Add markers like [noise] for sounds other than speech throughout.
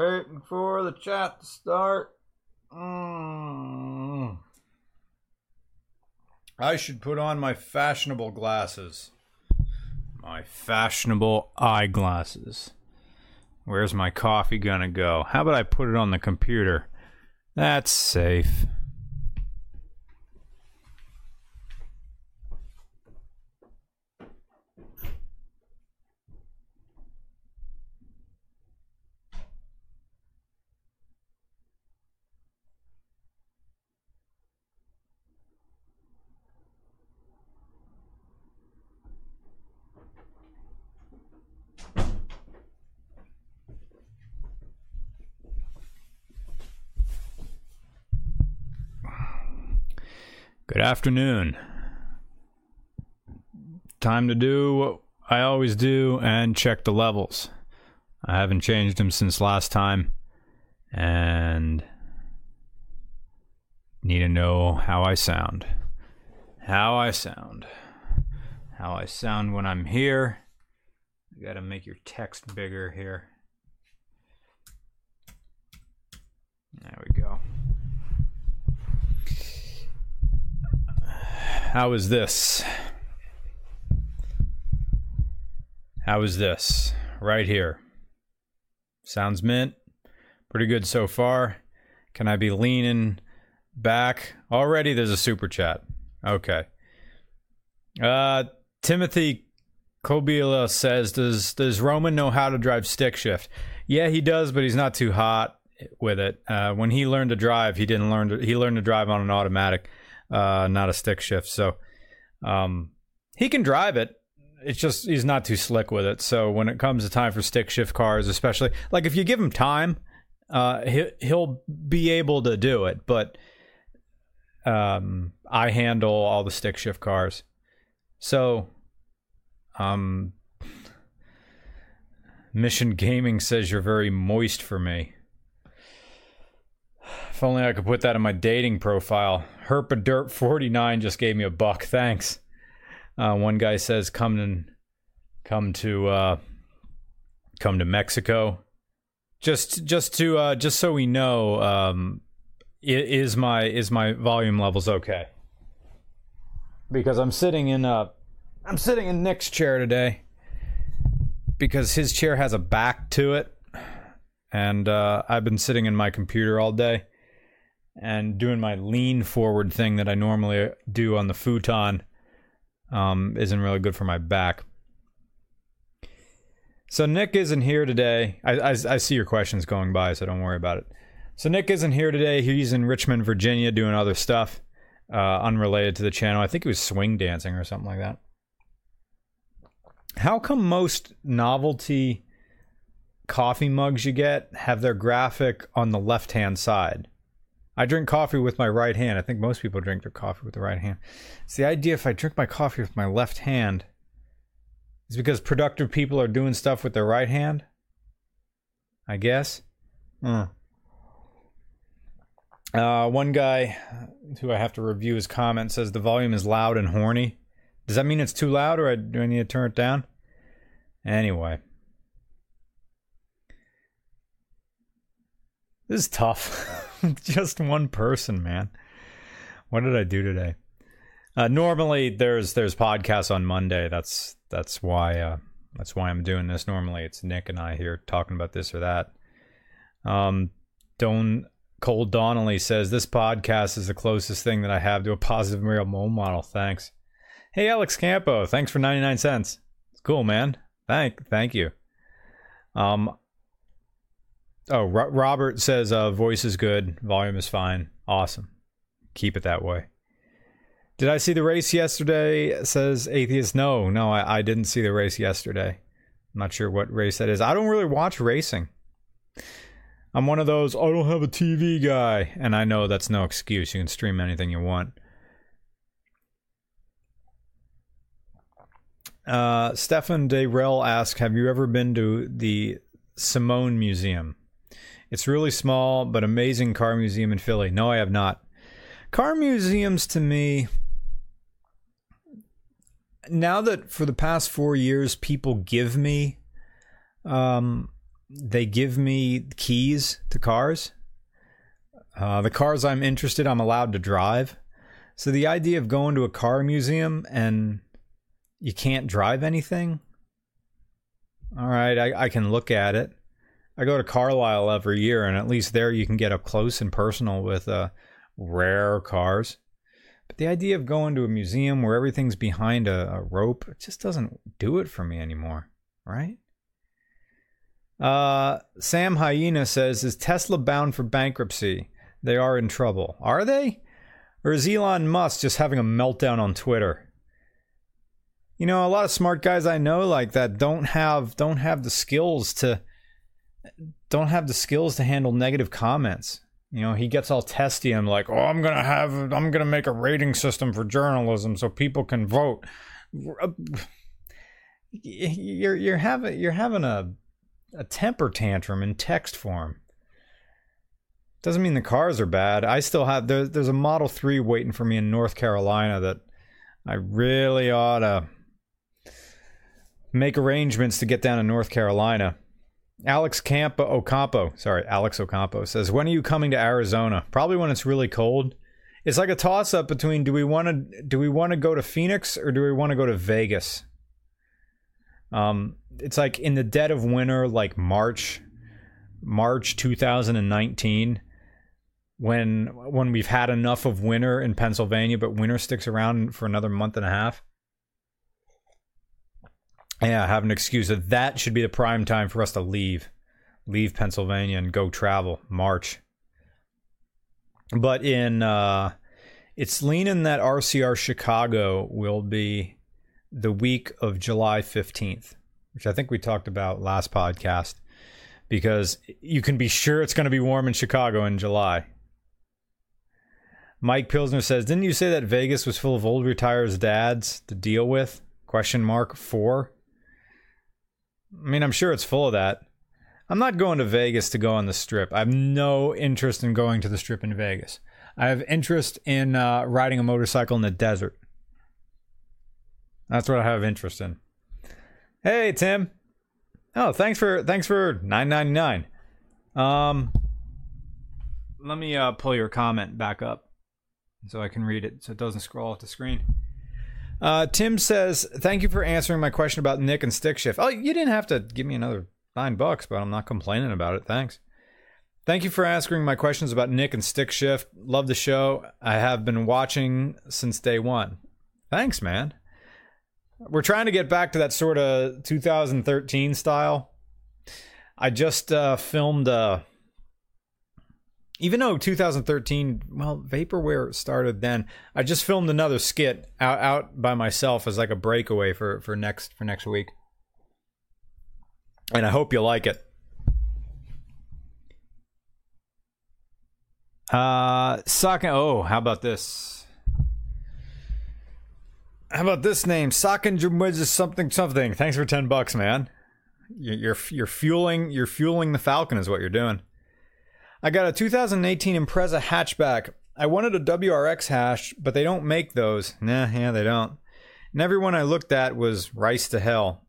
Waiting for the chat to start. Mm. I should put on my fashionable glasses. My fashionable eyeglasses. Where's my coffee gonna go? How about I put it on the computer? That's safe. Good afternoon. Time to do what I always do and check the levels. I haven't changed them since last time and need to know how I sound. How I sound. How I sound when I'm here. You gotta make your text bigger here. There we go. How is this? How is this? Right here. Sounds mint. Pretty good so far. Can I be leaning back? Already there's a super chat. Okay. Uh Timothy Kobila says, "Does does Roman know how to drive stick shift?" Yeah, he does, but he's not too hot with it. Uh, when he learned to drive, he didn't learn to. He learned to drive on an automatic, uh, not a stick shift. So, um, he can drive it. It's just he's not too slick with it. So when it comes to time for stick shift cars, especially like if you give him time, uh, he, he'll be able to do it. But um, I handle all the stick shift cars, so um, Mission Gaming says you're very moist for me. If only I could put that in my dating profile. Herpaderp49 just gave me a buck. Thanks. Uh, one guy says come and come to uh, come to Mexico. Just just to uh, just so we know, um, is my is my volume levels okay? Because I'm sitting in uh I'm sitting in Nick's chair today because his chair has a back to it, and uh, I've been sitting in my computer all day and doing my lean forward thing that I normally do on the futon. Um, isn't really good for my back. So Nick isn't here today. I, I I see your questions going by, so don't worry about it. So Nick isn't here today. He's in Richmond, Virginia, doing other stuff uh, unrelated to the channel. I think it was swing dancing or something like that. How come most novelty coffee mugs you get have their graphic on the left hand side? I drink coffee with my right hand. I think most people drink their coffee with the right hand. It's the idea if I drink my coffee with my left hand, is because productive people are doing stuff with their right hand. I guess. Hmm. Uh, one guy who I have to review his comment says the volume is loud and horny. Does that mean it's too loud or do I need to turn it down? Anyway. This is tough. [laughs] [laughs] Just one person, man. What did I do today? Uh, normally there's there's podcasts on Monday. That's that's why uh, that's why I'm doing this. Normally it's Nick and I here talking about this or that. Um, Don Cole Donnelly says this podcast is the closest thing that I have to a positive real role model. Thanks. Hey Alex Campo, thanks for 99 cents. It's cool, man. Thank thank you. Um Oh, Ro- Robert says uh voice is good, volume is fine. Awesome. Keep it that way. Did I see the race yesterday? Says Atheist. No, no, I, I didn't see the race yesterday. I'm not sure what race that is. I don't really watch racing. I'm one of those I don't have a TV guy, and I know that's no excuse. You can stream anything you want. Uh, Stefan Dayrell asks, "Have you ever been to the Simeone Museum? It's really small but amazing car museum in Philly. No, I have not. Car museums to me, now that for the past four years people give me um, they give me keys to cars. Uh, the cars I'm interested, I'm allowed to drive. So the idea of going to a car museum and you can't drive anything. All right, I, I can look at it. I go to Carlisle every year, and at least there you can get up close and personal with uh, rare cars. But the idea of going to a museum where everything's behind a, a rope just doesn't do it for me anymore, right? Uh, Sam Hyena says, "Is Tesla bound for bankruptcy? They are in trouble. Are they? Or is Elon Musk just having a meltdown on Twitter?" You know, a lot of smart guys I know like that don't have don't have the skills to don't have the skills to handle negative comments. You know, he gets all testy. I'm like, oh, I'm gonna have, I'm gonna make a rating system for journalism so people can vote. Uh, you're you're having you're having a a temper tantrum in text form. Doesn't mean the cars are bad. I still have there, there's a Model Three waiting for me in North Carolina that I really ought to make arrangements to get down to North Carolina. Alex Campo Ocampo, sorry, Alex Ocampo says, "When are you coming to Arizona? Probably when it's really cold." It's like a toss up between do we want to do we want to go to Phoenix or do we want to go to Vegas? Um, it's like in the dead of winter, like March, March 2019, when when we've had enough of winter in Pennsylvania, but winter sticks around for another month and a half. Yeah, I have an excuse that that should be the prime time for us to leave, leave Pennsylvania and go travel March. But in uh, it's leaning that RCR Chicago will be the week of July fifteenth which I think we talked about last podcast, because you can be sure it's going to be warm in Chicago in July. Mike Pilsner says, "Didn't you say that Vegas was full of old retired dads to deal with?" Question mark four. I mean, I'm sure it's full of that. I'm not going to Vegas to go on the strip. I have no interest in going to the strip in Vegas. I have interest in uh, riding a motorcycle in the desert. That's what I have interest in. Hey Tim. Oh, thanks for thanks for nine ninety nine. Um, let me uh, pull your comment back up so I can read it so it doesn't scroll off the screen. Uh, Tim says, "Thank you for answering my question about Nick and Stick Shift." Oh, you didn't have to give me another nine bucks, but I'm not complaining about it. Thanks. Thank you for answering my questions about Nick and Stick Shift. Love the show. I have been watching since day one. Thanks, man. We're trying to get back to that sort of 2013 style. I just uh, filmed uh, even though 2013, well, Vaporware started then. I just filmed another skit out out by myself as like a breakaway for for next for next week, and I hope you like it. Uh, sucking. Oh, how about this? How about this name? Sakin Jumwiz? something something. Thanks for ten bucks, man. You're you're fueling you're fueling the Falcon is what you're doing. I got a 2018 Impreza hatchback. I wanted a WRX hash, but they don't make those. Nah, yeah, they don't. And everyone I looked at was rice to hell.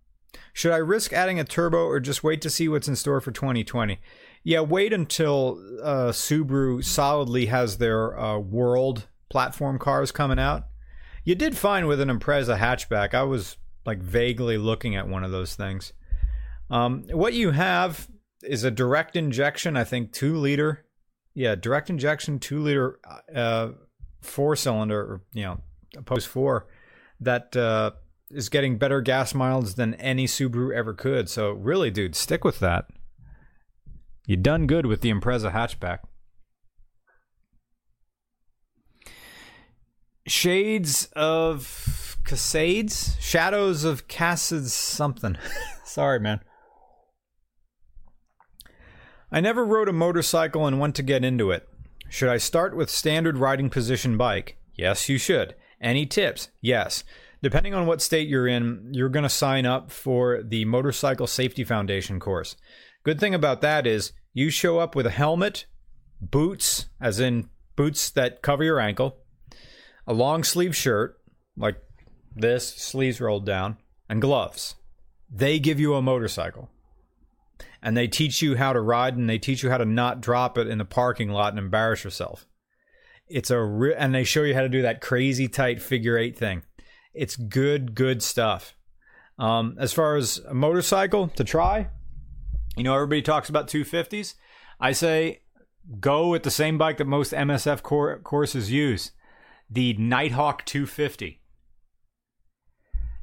Should I risk adding a turbo or just wait to see what's in store for 2020? Yeah, wait until uh, Subaru solidly has their uh, world platform cars coming out you did fine with an Impreza hatchback. I was like vaguely looking at one of those things. Um, what you have is a direct injection, I think two liter. Yeah, direct injection, two liter, uh, four cylinder, you know, opposed four, that uh, is getting better gas miles than any Subaru ever could. So, really, dude, stick with that. You done good with the Impreza hatchback. Shades of Cascades? Shadows of Cassades something. [laughs] Sorry, man. I never rode a motorcycle and want to get into it. Should I start with standard riding position bike? Yes, you should. Any tips? Yes. Depending on what state you're in, you're going to sign up for the Motorcycle Safety Foundation course. Good thing about that is you show up with a helmet, boots, as in boots that cover your ankle, a long sleeve shirt, like this, sleeves rolled down, and gloves. They give you a motorcycle. And they teach you how to ride and they teach you how to not drop it in the parking lot and embarrass yourself. It's a re- and they show you how to do that crazy tight figure eight thing. It's good, good stuff. Um, as far as a motorcycle to try, you know, everybody talks about 250s. I say go with the same bike that most MSF cor- courses use the Nighthawk 250.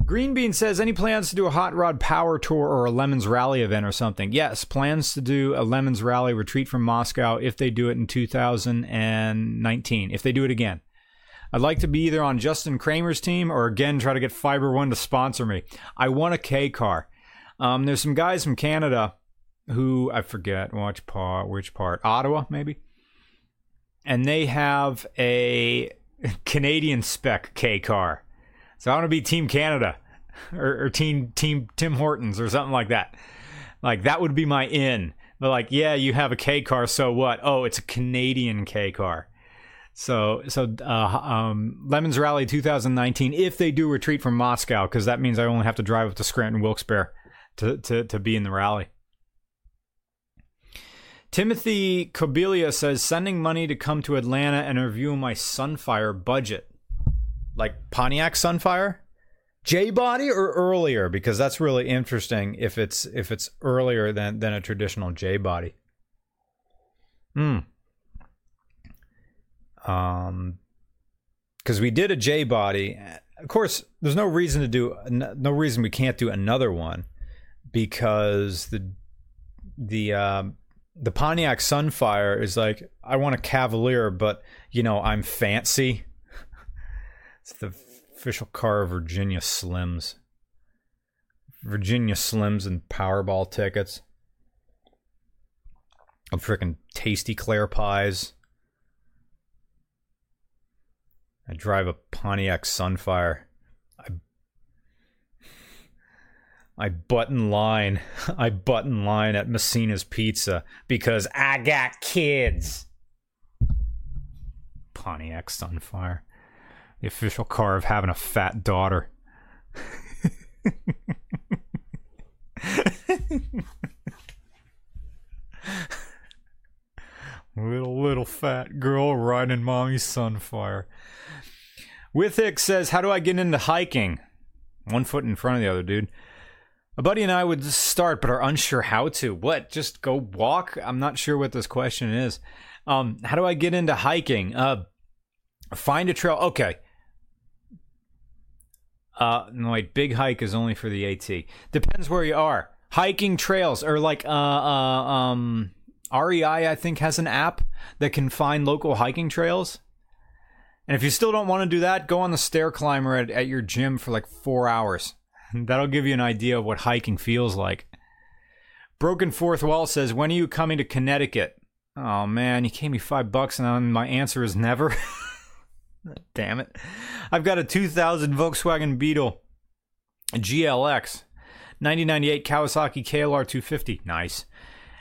Green Bean says, any plans to do a hot rod power tour or a Lemons Rally event or something? Yes, plans to do a Lemons Rally retreat from Moscow if they do it in 2019, if they do it again. I'd like to be either on Justin Kramer's team or again try to get Fiber One to sponsor me. I want a K car. Um, there's some guys from Canada who I forget which part, which part, Ottawa maybe, and they have a [laughs] Canadian spec K car. So I want to be Team Canada or, or Team Team Tim Hortons or something like that. Like that would be my in. But like, yeah, you have a K car, so what? Oh, it's a Canadian K car. So so uh, um, Lemons Rally 2019. If they do retreat from Moscow, because that means I only have to drive up to Scranton Wilkes-Barre to to to be in the rally. Timothy Kobilia says sending money to come to Atlanta and review my Sunfire budget like Pontiac Sunfire? J body or earlier because that's really interesting if it's if it's earlier than than a traditional J body. Hmm. Um cuz we did a J body. Of course, there's no reason to do no reason we can't do another one because the the um the Pontiac Sunfire is like I want a Cavalier but you know, I'm fancy it's the official car of Virginia Slims. Virginia Slims and Powerball tickets. A freaking tasty Claire pies. I drive a Pontiac Sunfire. I I button line. [laughs] I button line at Messina's Pizza because I got kids. Pontiac Sunfire the official car of having a fat daughter. little little fat girl riding mommy's sunfire. Withick says, "How do I get into hiking?" One foot in front of the other, dude. A buddy and I would start, but are unsure how to. What? Just go walk? I'm not sure what this question is. Um, how do I get into hiking? Uh, find a trail. Okay, uh, no, wait, big hike is only for the AT. Depends where you are. Hiking trails or like uh, uh um REI I think has an app that can find local hiking trails. And if you still don't want to do that, go on the stair climber at, at your gym for like four hours. [laughs] That'll give you an idea of what hiking feels like. Broken Fourth Wall says, When are you coming to Connecticut? Oh man, you gave me five bucks and my answer is never. [laughs] Damn it. I've got a 2000 Volkswagen Beetle GLX, 1998 Kawasaki KLR 250. Nice.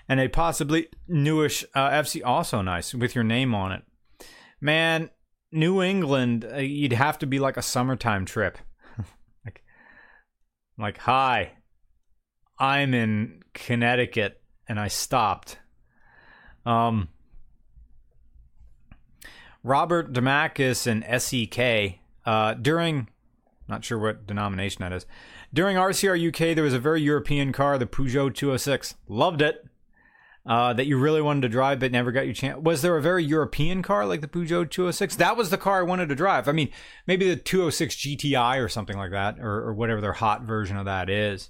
And a possibly newish uh, FC, also nice, with your name on it. Man, New England, uh, you'd have to be like a summertime trip. [laughs] like, like, hi, I'm in Connecticut and I stopped. Um, Robert Demakis and SEK uh, during, not sure what denomination that is. During RCR UK, there was a very European car, the Peugeot 206. Loved it. Uh, that you really wanted to drive but never got your chance. Was there a very European car like the Peugeot 206? That was the car I wanted to drive. I mean, maybe the 206 GTI or something like that, or, or whatever their hot version of that is.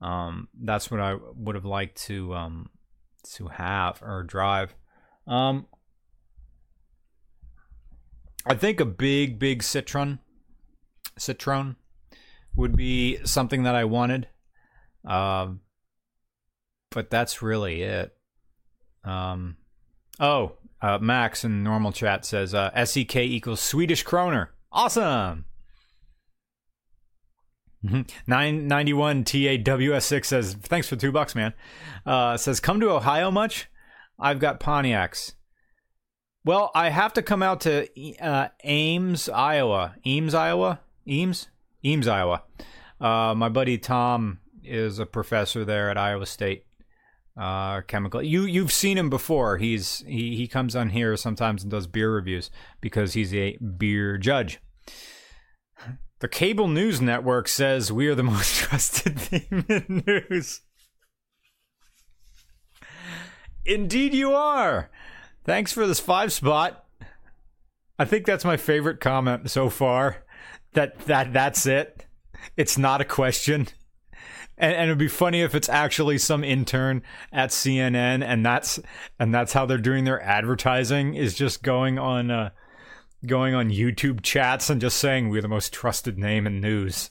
Um, that's what I would have liked to um, to have or drive. Um, I think a big, big citron, Citroen would be something that I wanted. Um, but that's really it. Um, oh, uh, Max in normal chat says uh, SEK equals Swedish kroner. Awesome. 991 TAWS6 says, thanks for two bucks, man. Uh, says, come to Ohio much? I've got Pontiacs. Well, I have to come out to uh, Ames, Iowa. Ames, Iowa. Ames, Ames, Iowa. Uh, my buddy Tom is a professor there at Iowa State. uh, chemical. You you've seen him before. He's he he comes on here sometimes and does beer reviews because he's a beer judge. The cable news network says we are the [laughs] most trusted in news. Indeed, you are. Thanks for this five spot. I think that's my favorite comment so far. That that that's it. It's not a question. And, and it'd be funny if it's actually some intern at CNN, and that's and that's how they're doing their advertising is just going on uh, going on YouTube chats and just saying we're the most trusted name in news.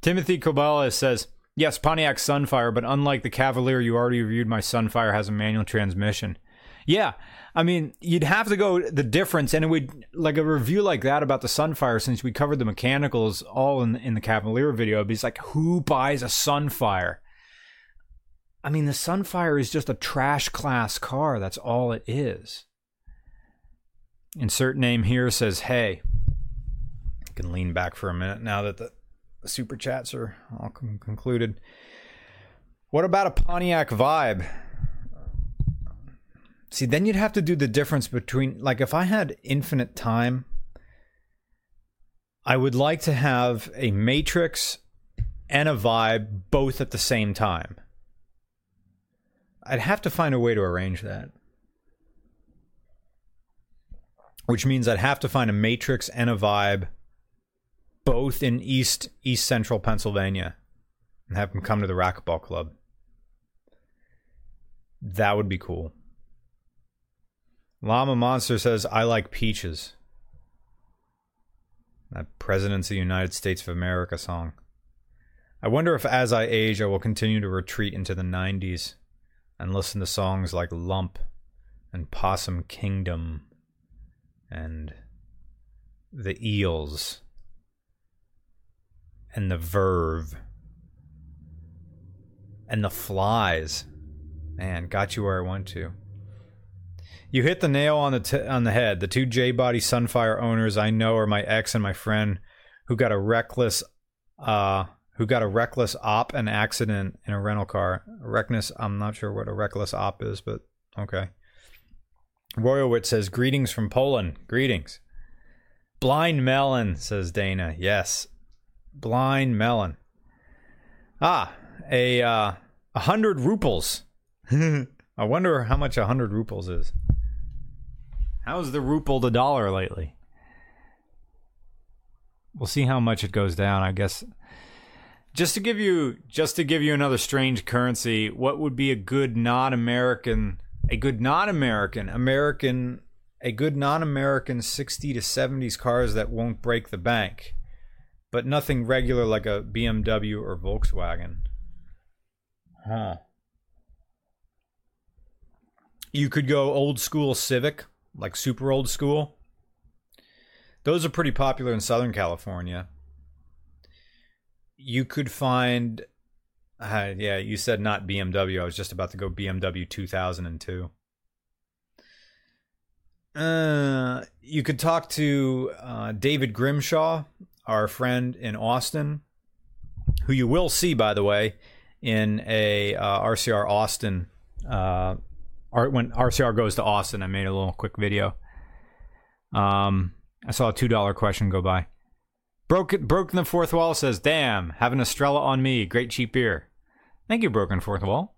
Timothy Cobala says, "Yes, Pontiac Sunfire, but unlike the Cavalier you already reviewed, my Sunfire has a manual transmission." Yeah, I mean, you'd have to go the difference, and it would like a review like that about the Sunfire, since we covered the mechanicals all in in the Cavalier video. It'd be like, who buys a Sunfire? I mean, the Sunfire is just a trash class car. That's all it is. Insert name here says, "Hey." I can lean back for a minute now that the super chats are all concluded. What about a Pontiac Vibe? See, then you'd have to do the difference between, like, if I had infinite time, I would like to have a matrix and a vibe both at the same time. I'd have to find a way to arrange that. Which means I'd have to find a matrix and a vibe both in East East Central Pennsylvania and have them come to the racquetball club. That would be cool. Llama Monster says, I like peaches. That Presidents of the United States of America song. I wonder if as I age, I will continue to retreat into the 90s and listen to songs like Lump and Possum Kingdom and The Eels and The Verve and The Flys. Man, got you where I want to. You hit the nail on the t- on the head. The two J body Sunfire owners I know are my ex and my friend, who got a reckless, uh, who got a reckless op and accident in a rental car. Reckless. I'm not sure what a reckless op is, but okay. Royalwitz says greetings from Poland. Greetings. Blind melon says Dana. Yes, blind melon. Ah, a uh, hundred ruples. [laughs] I wonder how much a hundred ruples is. How's the ruble to dollar lately? We'll see how much it goes down, I guess. Just to give you just to give you another strange currency, what would be a good non-American a good non-American American a good non-American 60 to 70s cars that won't break the bank, but nothing regular like a BMW or Volkswagen. Huh. You could go old school Civic like super old school. Those are pretty popular in Southern California. You could find, uh, yeah, you said not BMW. I was just about to go BMW 2002. Uh, you could talk to uh, David Grimshaw, our friend in Austin, who you will see, by the way, in a uh, RCR Austin when RCR goes to Austin, I made a little quick video. Um, I saw a two dollar question go by. Broken broken the fourth wall says, "Damn, have an Estrella on me, great cheap beer." Thank you, broken fourth wall.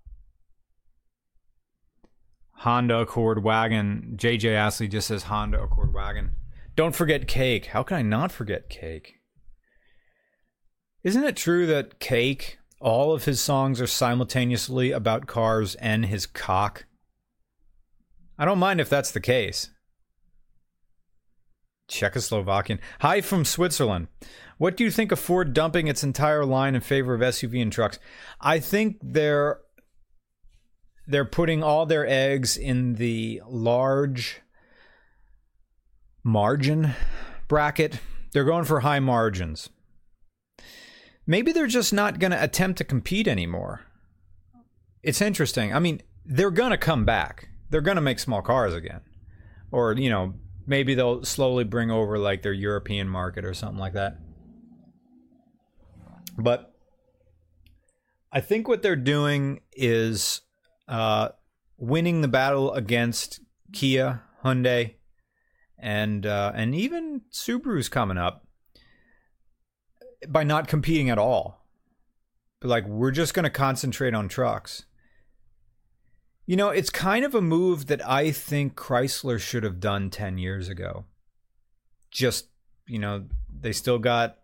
Honda Accord wagon. JJ Astley just says Honda Accord wagon. Don't forget cake. How can I not forget cake? Isn't it true that cake? All of his songs are simultaneously about cars and his cock. I don't mind if that's the case. Czechoslovakian. Hi from Switzerland. What do you think of Ford dumping its entire line in favor of SUV and trucks? I think they're they're putting all their eggs in the large margin bracket. They're going for high margins. Maybe they're just not going to attempt to compete anymore. It's interesting. I mean, they're going to come back they're going to make small cars again. Or, you know, maybe they'll slowly bring over like their European market or something like that. But I think what they're doing is uh, winning the battle against Kia, Hyundai, and uh, and even Subaru's coming up by not competing at all. But like we're just going to concentrate on trucks. You know, it's kind of a move that I think Chrysler should have done 10 years ago. Just, you know, they still got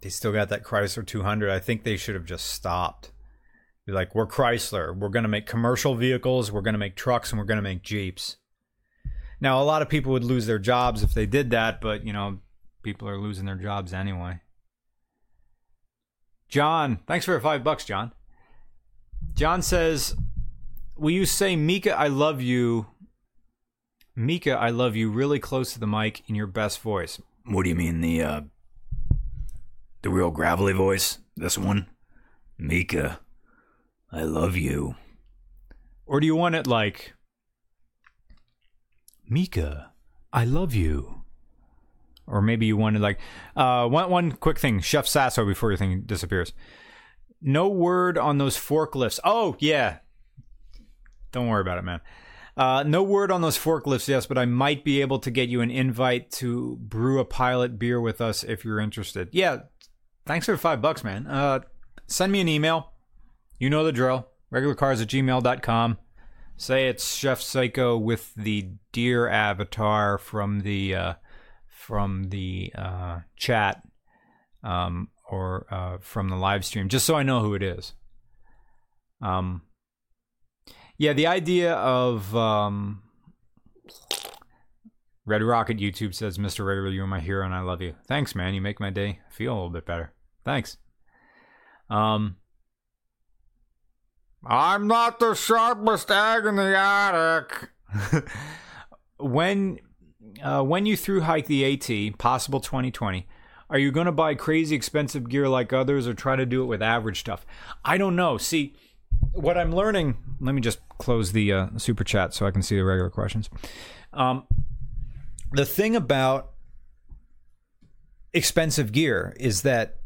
they still got that Chrysler 200. I think they should have just stopped. Be like, we're Chrysler. We're going to make commercial vehicles, we're going to make trucks, and we're going to make Jeeps. Now, a lot of people would lose their jobs if they did that, but, you know, people are losing their jobs anyway. John, thanks for five bucks, John. John says, Will you say, Mika, I love you? Mika, I love you really close to the mic in your best voice. What do you mean the uh the real gravelly voice? This one? Mika, I love you. Or do you want it like, Mika, I love you? Or maybe you wanted like, uh, one, one quick thing, Chef Sasso before your thing disappears. No word on those forklifts. Oh, yeah. Don't worry about it, man. Uh, no word on those forklifts, yes, but I might be able to get you an invite to brew a pilot beer with us if you're interested. Yeah, thanks for five bucks, man. Uh, send me an email. You know the drill. Regularcars at gmail.com. Say it's Chef Psycho with the deer avatar from the uh, from the uh, chat um, or uh, from the live stream, just so I know who it is. Um, yeah, the idea of um, Red Rocket YouTube says, Mr. Regular, you're my hero and I love you. Thanks, man. You make my day feel a little bit better. Thanks. Um, I'm not the sharpest egg in the attic. [laughs] when uh, when you through hike the AT, possible 2020, are you going to buy crazy expensive gear like others or try to do it with average stuff? I don't know. See, what I'm learning, let me just close the uh, super chat so I can see the regular questions. Um, the thing about expensive gear is that,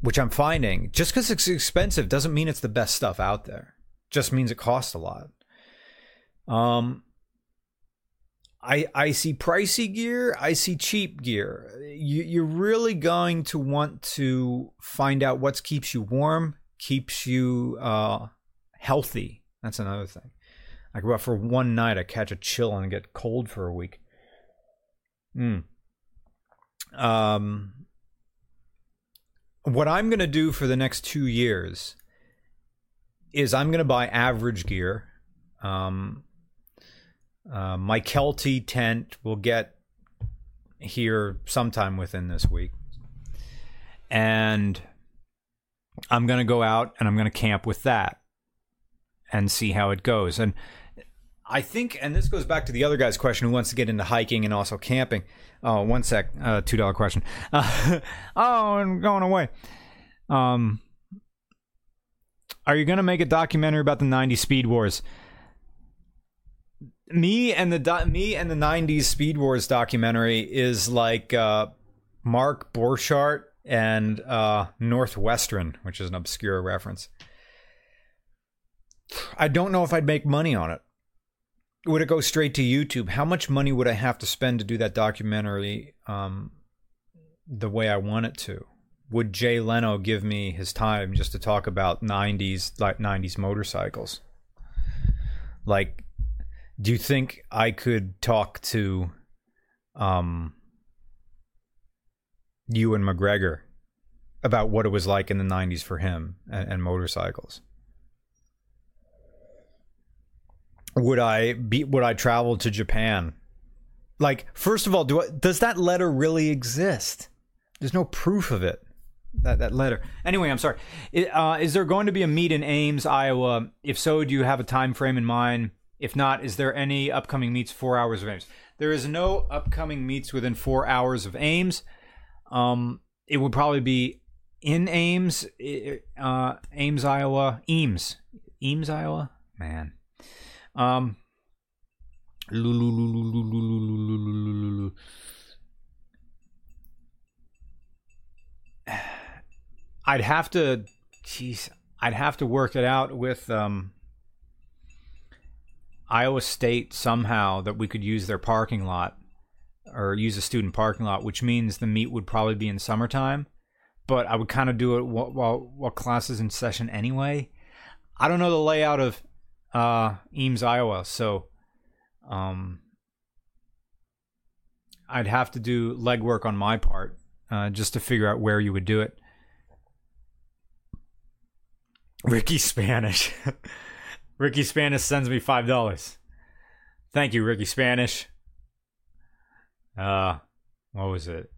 which I'm finding, just because it's expensive doesn't mean it's the best stuff out there. Just means it costs a lot. Um, I I see pricey gear. I see cheap gear. You, you're really going to want to find out what keeps you warm, keeps you uh, healthy. That's another thing. I go out for one night, I catch a chill and get cold for a week. Hmm. Um, what I'm going to do for the next two years is I'm going to buy average gear. Um, uh, my Kelty tent will get here sometime within this week. And I'm going to go out and I'm going to camp with that and see how it goes. And I think, and this goes back to the other guy's question who wants to get into hiking and also camping. Oh, one sec, uh, two dollar question. Uh, [laughs] oh, I'm going away. Um, are you going to make a documentary about the '90s Speed Wars? Me and the do- me and the '90s Speed Wars documentary is like uh, Mark Borchardt and uh, Northwestern, which is an obscure reference. I don't know if I'd make money on it. Would it go straight to YouTube? How much money would I have to spend to do that documentary um, the way I want it to? Would Jay Leno give me his time just to talk about 90s like 90s motorcycles? Like do you think I could talk to um Ewan McGregor about what it was like in the 90s for him and, and motorcycles? would I be would I travel to Japan? Like, first of all, do I, does that letter really exist? There's no proof of it. That that letter. Anyway, I'm sorry. Uh, is there going to be a meet in Ames, Iowa? If so, do you have a time frame in mind? If not, is there any upcoming meets four hours of Ames? There is no upcoming meets within four hours of Ames. Um, it would probably be in Ames, uh, Ames, Iowa, Eames, Eames, Iowa. Man, um, I'd have to jeez, I'd have to work it out with um, Iowa State somehow that we could use their parking lot or use a student parking lot, which means the meet would probably be in summertime. But I would kind of do it while, while while class is in session anyway. I don't know the layout of uh, Eames, Iowa, so um, I'd have to do legwork on my part uh, just to figure out where you would do it. Ricky Spanish. [laughs] Ricky Spanish sends me five dollars. Thank you, Ricky Spanish. Uh, what was it?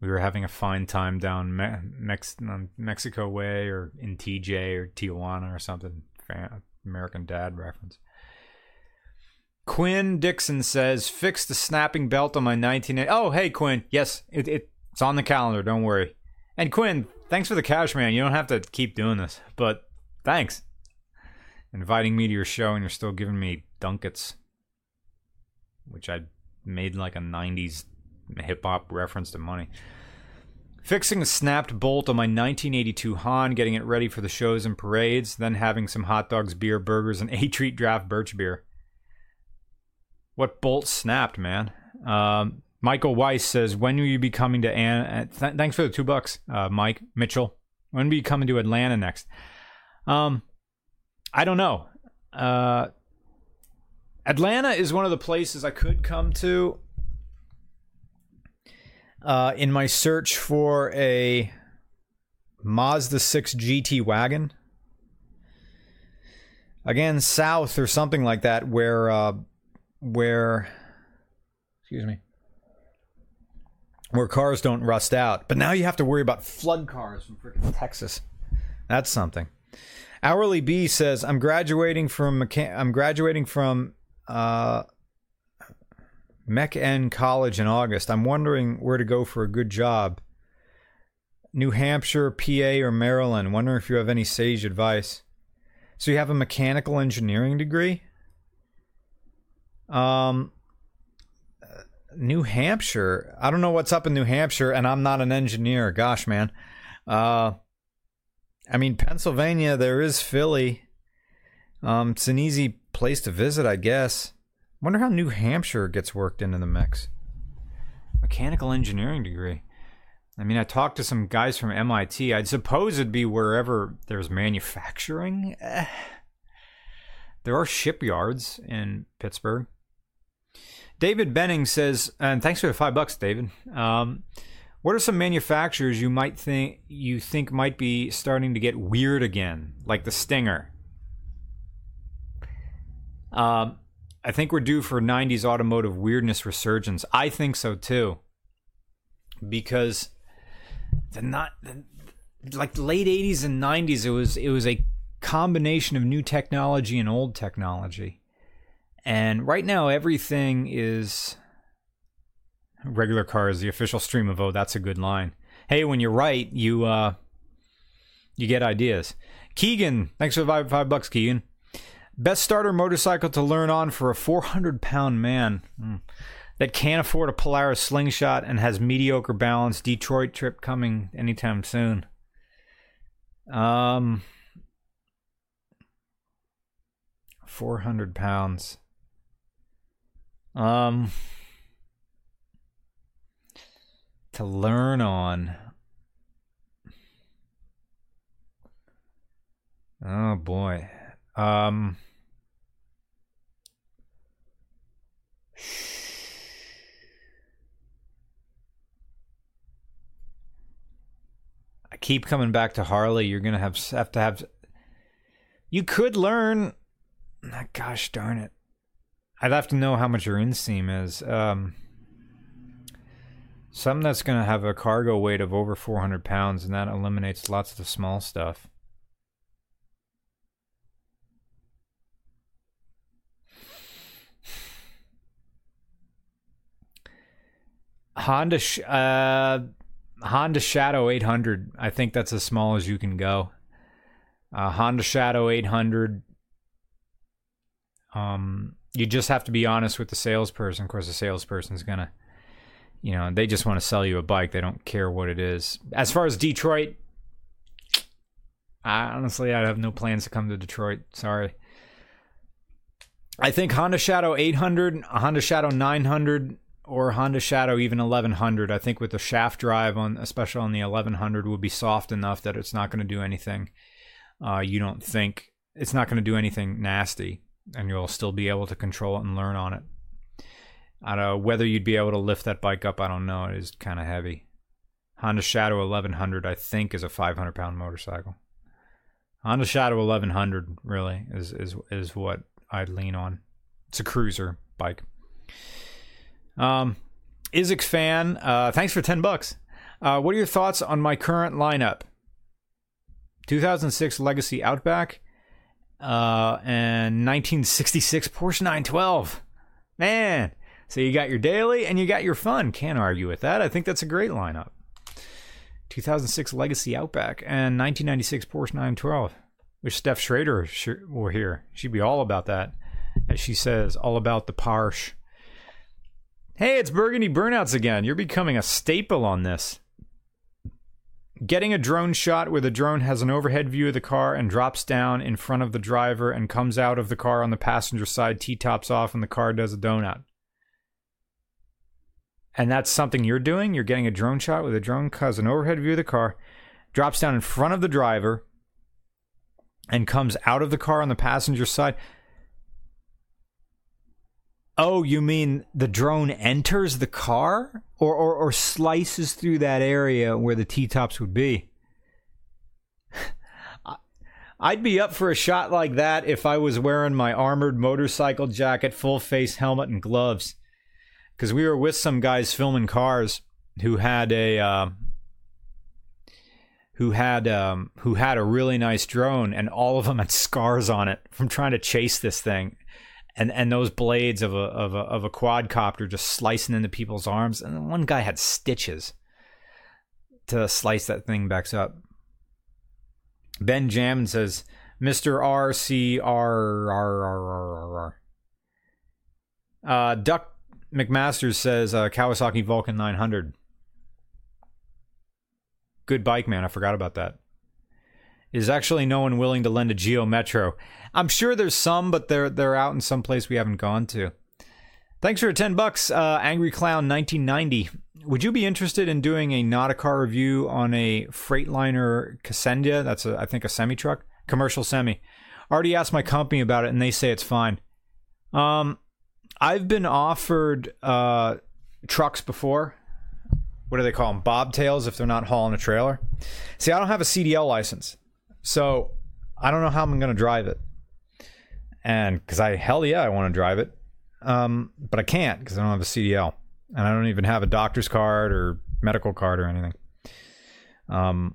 We were having a fine time down Me- Mex- um, Mexico way or in TJ or Tijuana or something. American Dad reference. Quinn Dixon says, "Fix the snapping belt on my 19." Oh, hey Quinn. Yes, it, it it's on the calendar. Don't worry. And Quinn, thanks for the cash, man. You don't have to keep doing this, but thanks. Inviting me to your show, and you're still giving me dunkets, which I made like a 90s hip hop reference to money. Fixing a snapped bolt on my 1982 Han, getting it ready for the shows and parades, then having some hot dogs, beer, burgers, and [laughs] a treat draft birch beer. What bolt snapped, man? Um, Michael Weiss says, "When will you be coming to Ann?" Th- thanks for the two bucks, uh, Mike Mitchell. When will you be coming to Atlanta next? Um, I don't know. Uh, Atlanta is one of the places I could come to. Uh, in my search for a Mazda 6 GT wagon. Again, south or something like that, where uh, where excuse me where cars don't rust out but now you have to worry about flood cars from freaking texas that's something hourly b says i'm graduating from mecha- i'm graduating from uh MECN college in august i'm wondering where to go for a good job new hampshire pa or maryland wondering if you have any sage advice so you have a mechanical engineering degree um, New Hampshire. I don't know what's up in New Hampshire, and I'm not an engineer. Gosh, man. Uh, I mean, Pennsylvania. There is Philly. Um, it's an easy place to visit, I guess. Wonder how New Hampshire gets worked into the mix. Mechanical engineering degree. I mean, I talked to some guys from MIT. I'd suppose it'd be wherever there's manufacturing. Eh. There are shipyards in Pittsburgh. David Benning says, and thanks for the five bucks, David. Um, what are some manufacturers you might think you think might be starting to get weird again, like the Stinger? Um, I think we're due for '90s automotive weirdness resurgence. I think so too, because the not the, like late '80s and '90s, it was it was a combination of new technology and old technology. And right now, everything is regular cars. The official stream of oh, that's a good line. Hey, when you're right, you uh, you get ideas. Keegan, thanks for the five, five bucks, Keegan. Best starter motorcycle to learn on for a 400 pound man mm. that can't afford a Polaris slingshot and has mediocre balance. Detroit trip coming anytime soon. Um, 400 pounds. Um, to learn on. Oh boy. Um. [sighs] I keep coming back to Harley. You're gonna have have to have. You could learn. Gosh darn it! I'd have to know how much your inseam is. Um, something that's to have a cargo weight of over 400 pounds, and that eliminates lots of the small stuff. Honda uh, Honda Shadow 800. I think that's as small as you can go. Uh, Honda Shadow 800. Um, you just have to be honest with the salesperson. Of course, the salesperson's gonna you know, they just want to sell you a bike. They don't care what it is. As far as Detroit, I, honestly, I have no plans to come to Detroit. Sorry. I think Honda Shadow 800, Honda Shadow 900, or Honda Shadow even 1100. I think with the shaft drive on, especially on the 1100, would be soft enough that it's not going to do anything. Uh, you don't think it's not going to do anything nasty, and you'll still be able to control it and learn on it. I don't know whether you'd be able to lift that bike up. I don't know. It is kind of heavy. Honda Shadow 1100, I think, is a 500 pound motorcycle. Honda Shadow 1100 really is is is what I'd lean on. It's a cruiser bike. Um, Isaac fan, uh, thanks for ten bucks. Uh, what are your thoughts on my current lineup? 2006 Legacy Outback, uh, and 1966 Porsche 912. Man, so you got your daily and you got your fun. Can't argue with that. I think that's a great lineup. 2006 Legacy Outback and 1996 Porsche 912. Wish Stef Schrader were here. She'd be all about that. As she says, all about the Porsche. Hey, it's Burgundy Burnouts again. You're becoming a staple on this. Getting a drone shot where the drone has an overhead view of the car and drops down in front of the driver and comes out of the car on the passenger side, T tops off, and the car does a donut. And that's something you're doing? You're getting a drone shot where the drone has an overhead view of the car, drops down in front of the driver, and comes out of the car on the passenger side. Oh, you mean the drone enters the car or, or, or slices through that area where the T tops would be? [laughs] I'd be up for a shot like that if I was wearing my armored motorcycle jacket, full face helmet, and gloves. Because we were with some guys filming cars who had a uh, who had um, who had a really nice drone, and all of them had scars on it from trying to chase this thing and and those blades of a of a of a quadcopter just slicing into people's arms, and one guy had stitches to slice that thing back up. Ben Jam says, "Mr. R C R R R R R." Uh, Duck McMasters says uh, Kawasaki Vulcan 900. Good bike, man. I forgot about that. Is actually no one willing to lend a Geo Metro? I'm sure there's some, but they're they're out in some place we haven't gone to. Thanks for 10 bucks, uh, Angry Clown 1990. Would you be interested in doing a not a car review on a Freightliner Cascadia? That's a, I think a semi truck, commercial semi. Already asked my company about it, and they say it's fine. Um, I've been offered uh, trucks before. What do they call them? Bobtails if they're not hauling a trailer. See, I don't have a CDL license, so I don't know how I'm going to drive it and because I hell yeah I want to drive it, um, but I can't because I don't have a CDL and I don't even have a doctor's card or medical card or anything. Um,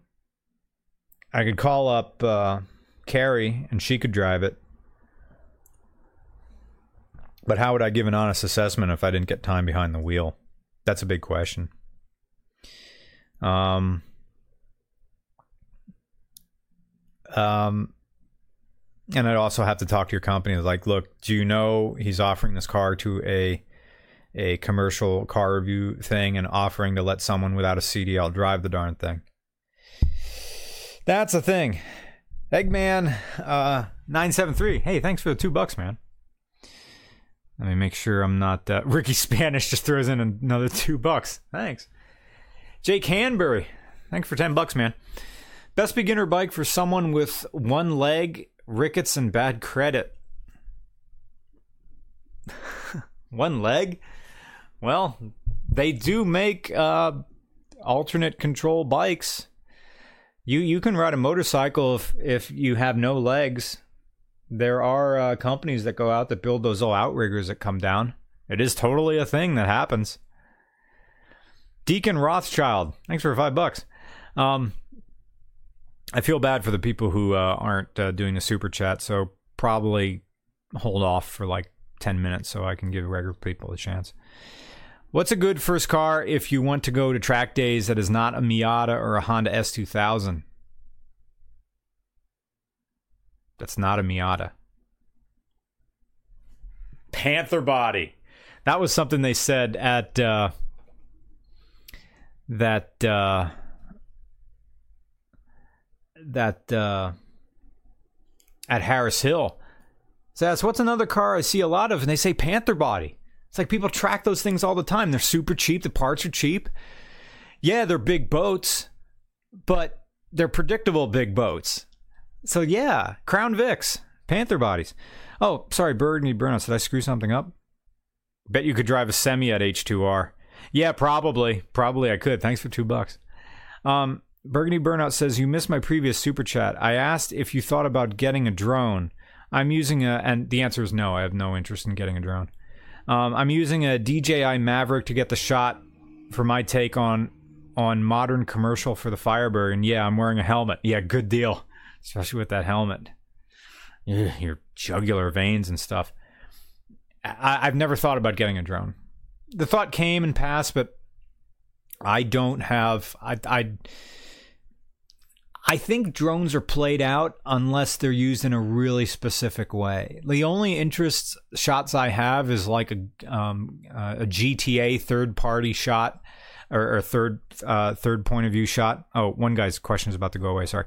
I could call up uh, Carrie and she could drive it, but how would I give an honest assessment if I didn't get time behind the wheel? That's a big question. Um, um, and I'd also have to talk to your company. Like, look, do you know he's offering this car to a a commercial car review thing and offering to let someone without a CDL drive the darn thing? That's a thing. Eggman uh, nine seven three. Hey, thanks for the two bucks, man. Let me make sure I'm not. Uh, [laughs] Ricky Spanish just throws in another two bucks. Thanks. Jake Hanbury. Thanks for ten bucks, man. Best beginner bike for someone with one leg rickets and bad credit. [laughs] One leg? Well, they do make uh, alternate control bikes. You you can ride a motorcycle if if you have no legs. There are uh, companies that go out that build those little outriggers that come down. It is totally a thing that happens. Deacon Rothschild, thanks for five bucks. Um, I feel bad for the people who uh, aren't uh, doing the super chat, so probably hold off for like 10 minutes so I can give regular people a chance. What's a good first car if you want to go to track days that is not a Miata or a Honda S2000? That's not a Miata. Panther body. That was something they said at uh, that uh, that uh, at Harris Hill. So that's what's another car I see a lot of, and they say Panther body. It's like people track those things all the time. They're super cheap. The parts are cheap. Yeah, they're big boats, but they're predictable big boats. So yeah, Crown Vics, Panther bodies. Oh, sorry, Burgundy Burnouts. Did I screw something up? Bet you could drive a semi at H2R. Yeah, probably. Probably I could. Thanks for two bucks. Um, Burgundy Burnout says, You missed my previous super chat. I asked if you thought about getting a drone. I'm using a, and the answer is no, I have no interest in getting a drone. Um, I'm using a DJI Mavic to get the shot for my take on on modern commercial for the Firebird. And yeah, I'm wearing a helmet. Yeah, good deal, especially with that helmet. Ugh, your jugular veins and stuff. I, I've never thought about getting a drone. The thought came and passed, but I don't have. I, I I think drones are played out unless they're used in a really specific way. The only interest shots I have is like a um, uh, a GTA third party shot or, or third uh, third point of view shot. Oh, one guy's question is about to go away. Sorry.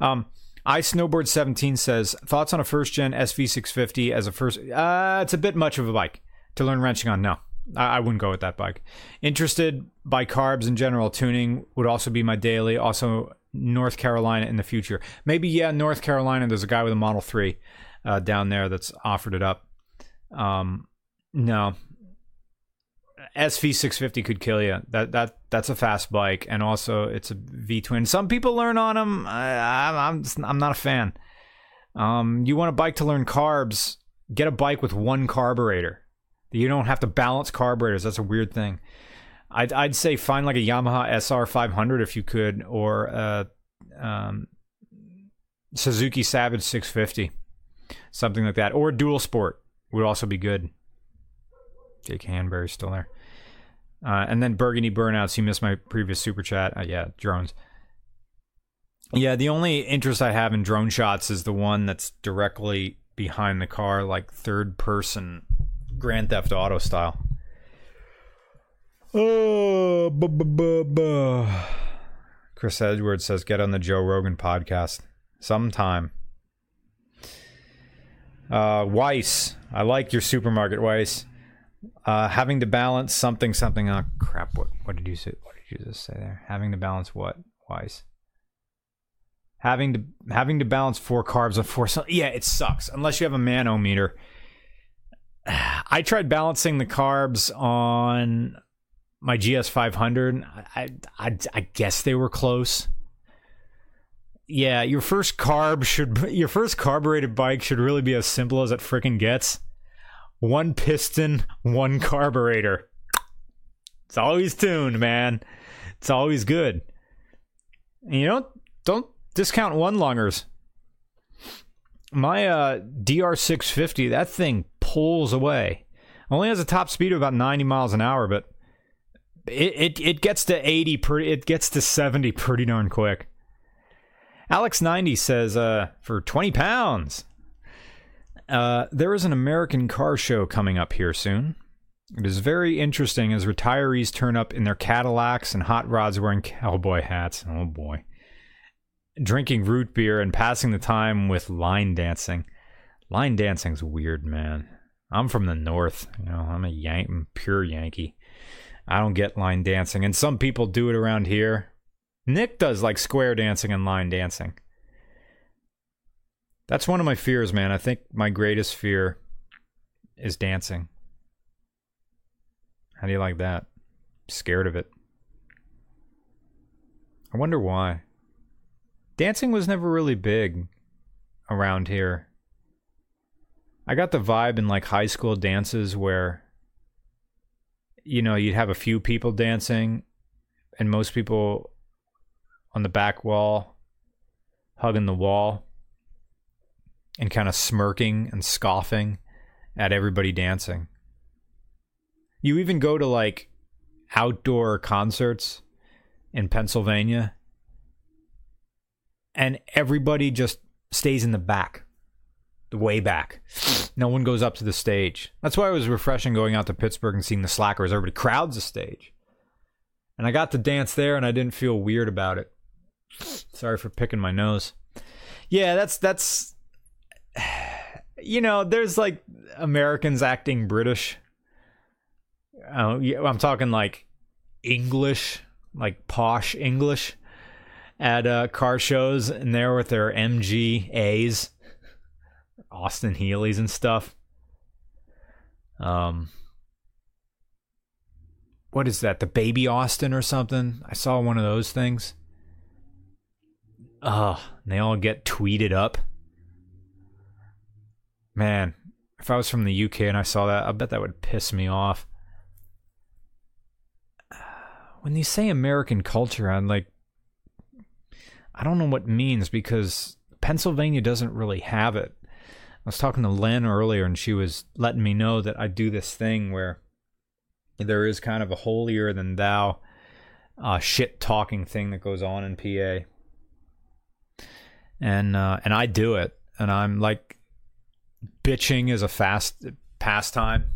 Um, I snowboard 17 says thoughts on a first gen SV650 as a first. Uh, it's a bit much of a bike to learn wrenching on. No, I, wouldn't go with that bike. Interested by carbs in general. Tuning would also be my daily. Also North Carolina in the future. Maybe yeah, North Carolina. There's a guy with a Model Three uh, down there that's offered it up. Um, no, SV650 could kill you. That that that's a fast bike, and also it's a V twin. Some people learn on them. I, I'm I'm not a fan. Um, you want a bike to learn carbs? Get a bike with one carburetor. You don't have to balance carburetors. That's a weird thing. I'd I'd say find like a Yamaha SR 500 if you could, or a um, Suzuki Savage 650, something like that, or dual sport would also be good. Jake Hanbury's still there. Uh, and then Burgundy Burnouts. You missed my previous super chat. Uh, yeah, drones. Yeah, the only interest I have in drone shots is the one that's directly behind the car, like third person Grand Theft Auto style. Oh, Chris Edwards says, "Get on the Joe Rogan podcast sometime." Uh, Weiss, I like your supermarket, Weiss. Uh, having to balance something, something. Oh crap! What what did you say? What did you just say there? Having to balance what? Weiss. Having to having to balance four carbs on four. Yeah, it sucks unless you have a manometer. [sighs] I tried balancing the carbs on my GS 500, I, I, I guess they were close. Yeah, your first carb should your first carbureted bike should really be as simple as it freaking gets. One piston, one carburetor. It's always tuned, man. It's always good. And you know, don't discount one lungers. My uh, DR650, that thing pulls away. Only has a top speed of about 90 miles an hour, but it, it it gets to 80 pretty it gets to 70 pretty darn quick. Alex 90 says uh for 20 pounds. Uh, there is an American car show coming up here soon. It is very interesting as retirees turn up in their Cadillacs and hot rods wearing cowboy hats. Oh boy. Drinking root beer and passing the time with line dancing. Line dancing's weird, man. I'm from the north, you know, I'm a Yank, I'm pure Yankee. I don't get line dancing, and some people do it around here. Nick does like square dancing and line dancing. That's one of my fears, man. I think my greatest fear is dancing. How do you like that? I'm Scared of it. I wonder why. Dancing was never really big around here. I got the vibe in like high school dances where you know, you'd have a few people dancing and most people on the back wall hugging the wall and kind of smirking and scoffing at everybody dancing. You even go to like outdoor concerts in Pennsylvania and everybody just stays in the back way back. No one goes up to the stage. That's why it was refreshing going out to Pittsburgh and seeing the Slackers. Everybody crowds the stage. And I got to dance there and I didn't feel weird about it. Sorry for picking my nose. Yeah, that's that's [sighs] you know, there's like Americans acting British. Oh, I'm talking like English, like posh English at uh, car shows, and there with their MGAs, Austin Healey's and stuff. Um, what is that? The Baby Austin or something? I saw one of those things. Ugh, they all get tweeted up. Man, if I was from the UK and I saw that, I bet that would piss me off. When you say American culture, I'm like, I don't know what means because Pennsylvania doesn't really have it. I was talking to Lynn earlier and she was letting me know that I do this thing where there is kind of a holier than thou uh, shit talking thing that goes on in PA. And uh, and I do it and I'm like bitching is a fast pastime.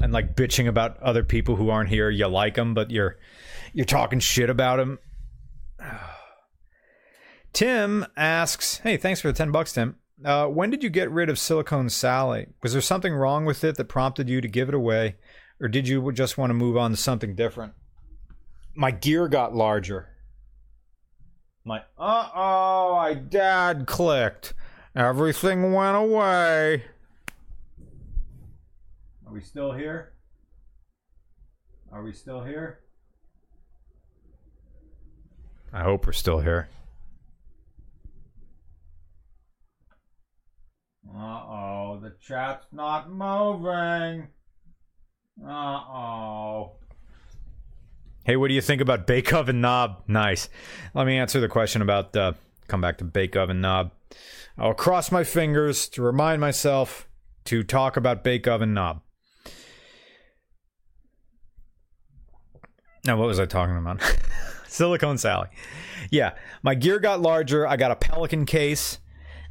And like bitching about other people who aren't here you like them but you're you're talking shit about them [sighs] tim asks hey thanks for the 10 bucks tim uh, when did you get rid of silicone sally was there something wrong with it that prompted you to give it away or did you just want to move on to something different my gear got larger my uh-oh i dad clicked Everything went away. Are we still here? Are we still here? I hope we're still here. Uh oh, the chat's not moving. Uh oh. Hey, what do you think about Bake Oven Knob? Nice. Let me answer the question about, uh, come back to Bake Oven Knob. I'll cross my fingers to remind myself to talk about Bake Oven Knob. Now, what was I talking about? [laughs] Silicone Sally. Yeah, my gear got larger. I got a Pelican case,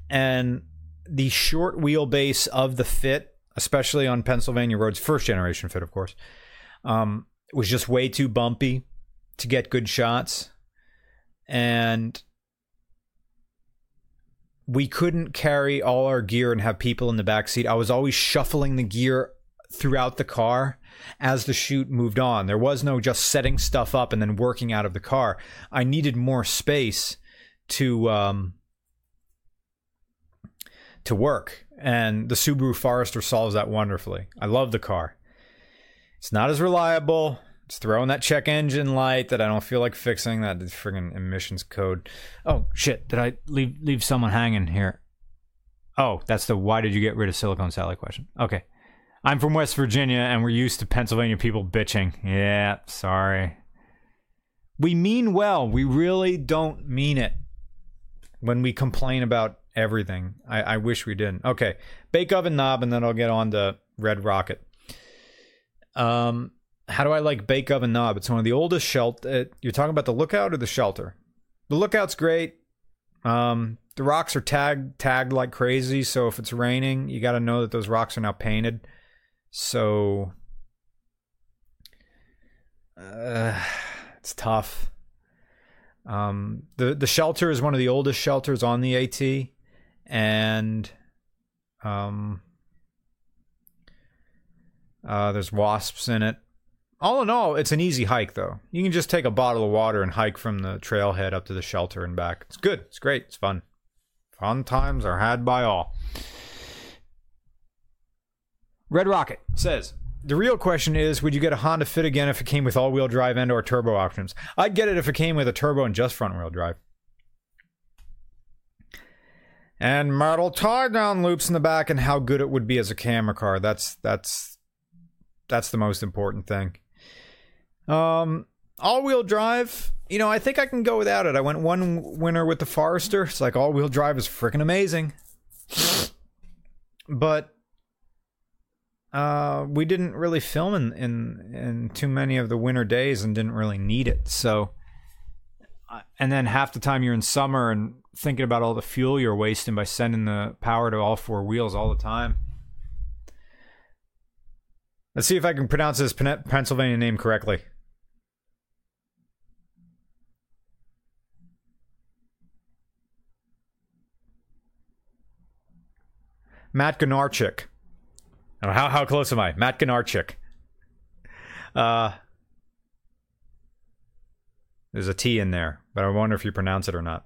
and the short wheelbase of the fit, especially on Pennsylvania roads, first generation fit, of course, um, was just way too bumpy to get good shots. And we couldn't carry all our gear and have people in the back seat. I was always shuffling the gear throughout the car as the shoot moved on. There was no just setting stuff up and then working out of the car. I needed more space to um, to work, and the Subaru Forester solves that wonderfully. I love the car. It's not as reliable. It's throwing that check engine light that I don't feel like fixing. That friggin' emissions code. Oh shit! Did I leave leave someone hanging here? Oh, that's the why did you get rid of Silicon Sally question. Okay. I'm from West Virginia and we're used to Pennsylvania people bitching. Yeah, sorry. We mean well. We really don't mean it when we complain about everything. I, I wish we didn't. Okay. Bake oven knob and then I'll get on to Red Rocket. Um, how do I like Bake Oven Knob? It's one of the oldest shelter. You're talking about the lookout or the shelter? The lookout's great. Um, the rocks are tagged tagged like crazy, so if it's raining, you got to know that those rocks are now painted. So uh, it's tough. Um, the the shelter is one of the oldest shelters on the AT, and um, uh, there's wasps in it. All in all, it's an easy hike, though. You can just take a bottle of water and hike from the trailhead up to the shelter and back. It's good. It's great. It's fun. Fun times are had by all. Red Rocket says, the real question is, would you get a Honda Fit again if it came with all-wheel drive and or turbo options? I'd get it if it came with a turbo and just front-wheel drive. And metal tie down loops in the back and how good it would be as a camera car. That's that's that's the most important thing. Um, all-wheel drive. You know, I think I can go without it. I went one winter with the Forester. It's like all-wheel drive is freaking amazing. but uh, we didn't really film in, in in too many of the winter days and didn't really need it. So, and then half the time you're in summer and thinking about all the fuel you're wasting by sending the power to all four wheels all the time. Let's see if I can pronounce this Pennsylvania name correctly. Matt Gonarchik. Oh, how, how close am I? Matt Gonarchik. Uh, there's a T in there, but I wonder if you pronounce it or not.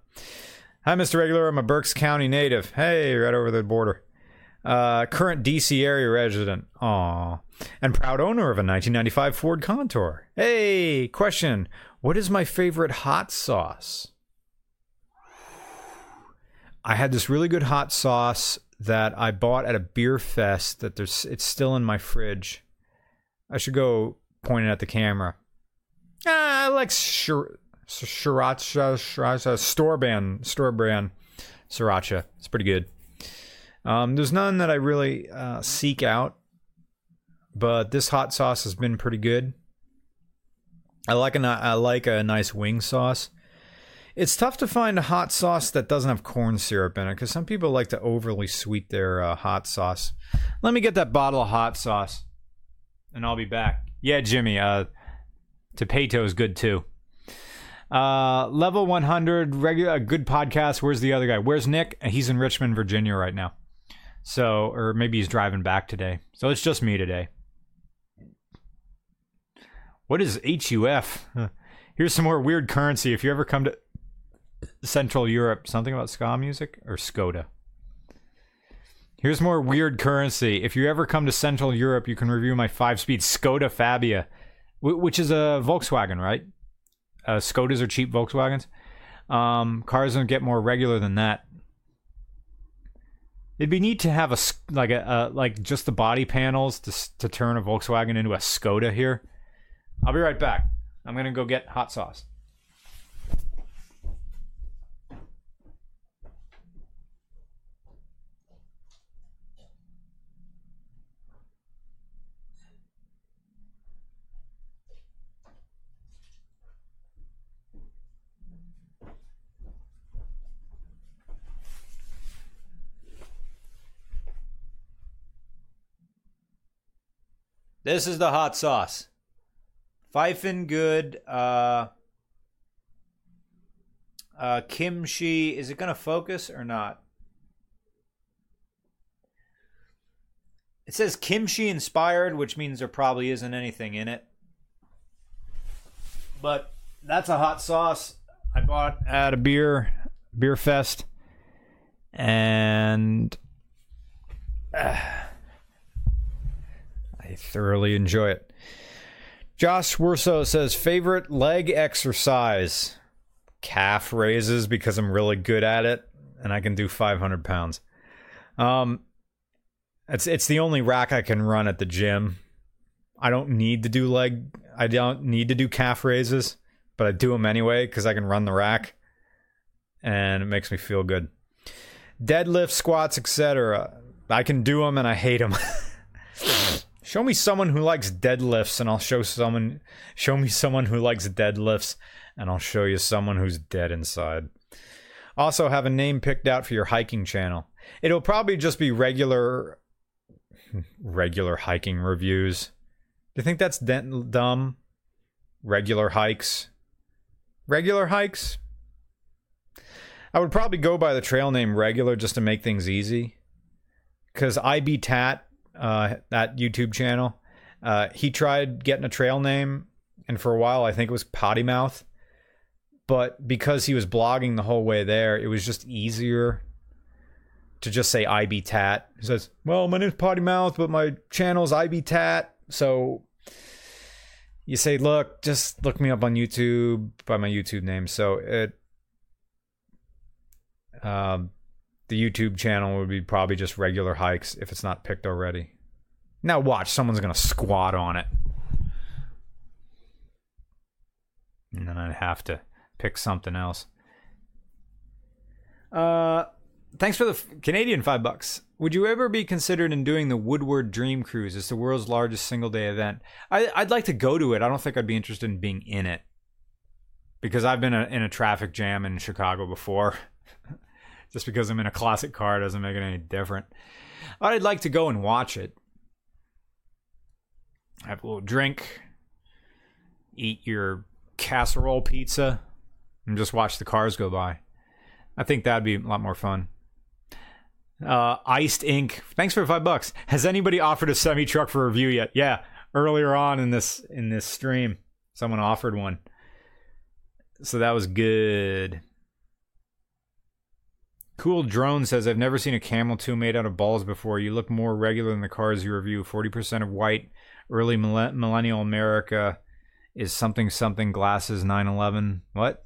Hi, Mr. Regular. I'm a Berks County native. Hey, right over the border. Uh, current DC area resident. Aw. And proud owner of a 1995 Ford Contour. Hey, question. What is my favorite hot sauce? I had this really good hot sauce that I bought at a beer fest that there's it's still in my fridge. I should go point it at the camera. Ah, I like sriracha, sriracha, store brand, store brand sriracha. It's pretty good. Um, there's none that I really uh, seek out, but this hot sauce has been pretty good. I like a I like a nice wing sauce. It's tough to find a hot sauce that doesn't have corn syrup in it because some people like to overly sweet their uh, hot sauce. Let me get that bottle of hot sauce, and I'll be back. Yeah, Jimmy. Uh, Tapatío is good too. Uh, level 100, regular, a good podcast. Where's the other guy? Where's Nick? He's in Richmond, Virginia right now. So, or maybe he's driving back today. So it's just me today. What is HUF? Here's some more weird currency. If you ever come to Central Europe, something about ska music or Skoda. Here's more weird currency. If you ever come to Central Europe, you can review my five-speed Skoda Fabia, which is a Volkswagen, right? Uh, Skodas are cheap Volkswagens. Um, cars don't get more regular than that. It'd be neat to have a like a, a like just the body panels to to turn a Volkswagen into a Skoda here. I'll be right back. I'm gonna go get hot sauce. This is the hot sauce. Pfeifen good. Uh, uh, kimchi. Is it going to focus or not? It says kimchi inspired, which means there probably isn't anything in it. But that's a hot sauce I bought at a beer beer fest, and uh, I thoroughly enjoy it. Josh Werso says favorite leg exercise calf raises because I'm really good at it and I can do 500 pounds. Um, it's it's the only rack I can run at the gym. I don't need to do leg. I don't need to do calf raises, but I do them anyway because I can run the rack, and it makes me feel good. Deadlift, squats, etc. I can do them, and I hate them. [laughs] Show me someone who likes deadlifts, and I'll show someone. Show me someone who likes deadlifts, and I'll show you someone who's dead inside. Also, have a name picked out for your hiking channel. It'll probably just be regular, regular hiking reviews. Do you think that's dumb? Regular hikes. Regular hikes. I would probably go by the trail name regular just to make things easy. Because IB Tat uh, that YouTube channel. Uh, he tried getting a trail name, and for a while, I think it was Potty Mouth. But because he was blogging the whole way there, it was just easier to just say IB Tat. He says, Well, my name's Potty Mouth, but my channel's IB Tat. So you say, Look, just look me up on YouTube by my YouTube name. So it. Um, the YouTube channel would be probably just regular hikes if it's not picked already. Now watch, someone's gonna squat on it. And then I'd have to pick something else. Uh thanks for the f- Canadian 5 bucks. Would you ever be considered in doing the Woodward Dream Cruise? It's the world's largest single day event. I, would like to go to it. I don't think I'd be interested in being in it because I've been a, in a traffic jam in Chicago before. [laughs] just because I'm in a classic car doesn't make it any different. I'd like to go and watch it. Have a little drink, eat your casserole pizza, and just watch the cars go by. I think that'd be a lot more fun. Uh, Iced Ink. Thanks for five bucks. Has anybody offered a semi truck for review yet? Yeah, earlier on in this in this stream, someone offered one. So that was good. Cool Drone says, I've never seen a Camel 2 made out of balls before. You look more regular than the cars you review. 40% of white, early millennial America is something something glasses 911. What?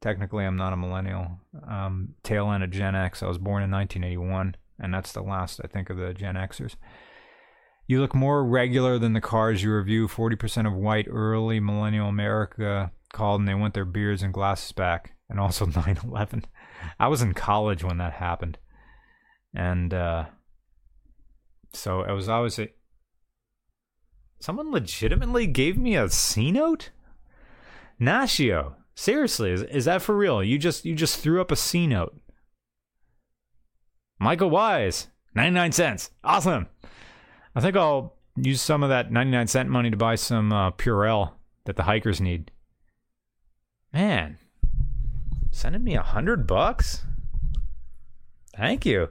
Technically, I'm not a millennial. Um, tail end of Gen X. I was born in 1981, and that's the last, I think, of the Gen Xers. You look more regular than the cars you review. 40% of white, early millennial America called and they want their beards and glasses back. And also [laughs] 9 11. I was in college when that happened. And uh, so it was always a. Someone legitimately gave me a C note? Nashio. Seriously, is, is that for real? You just you just threw up a C note. Michael Wise, 99 cents. Awesome. I think I'll use some of that 99 cent money to buy some uh, Purell that the hikers need. Man, sending me a hundred bucks. Thank you.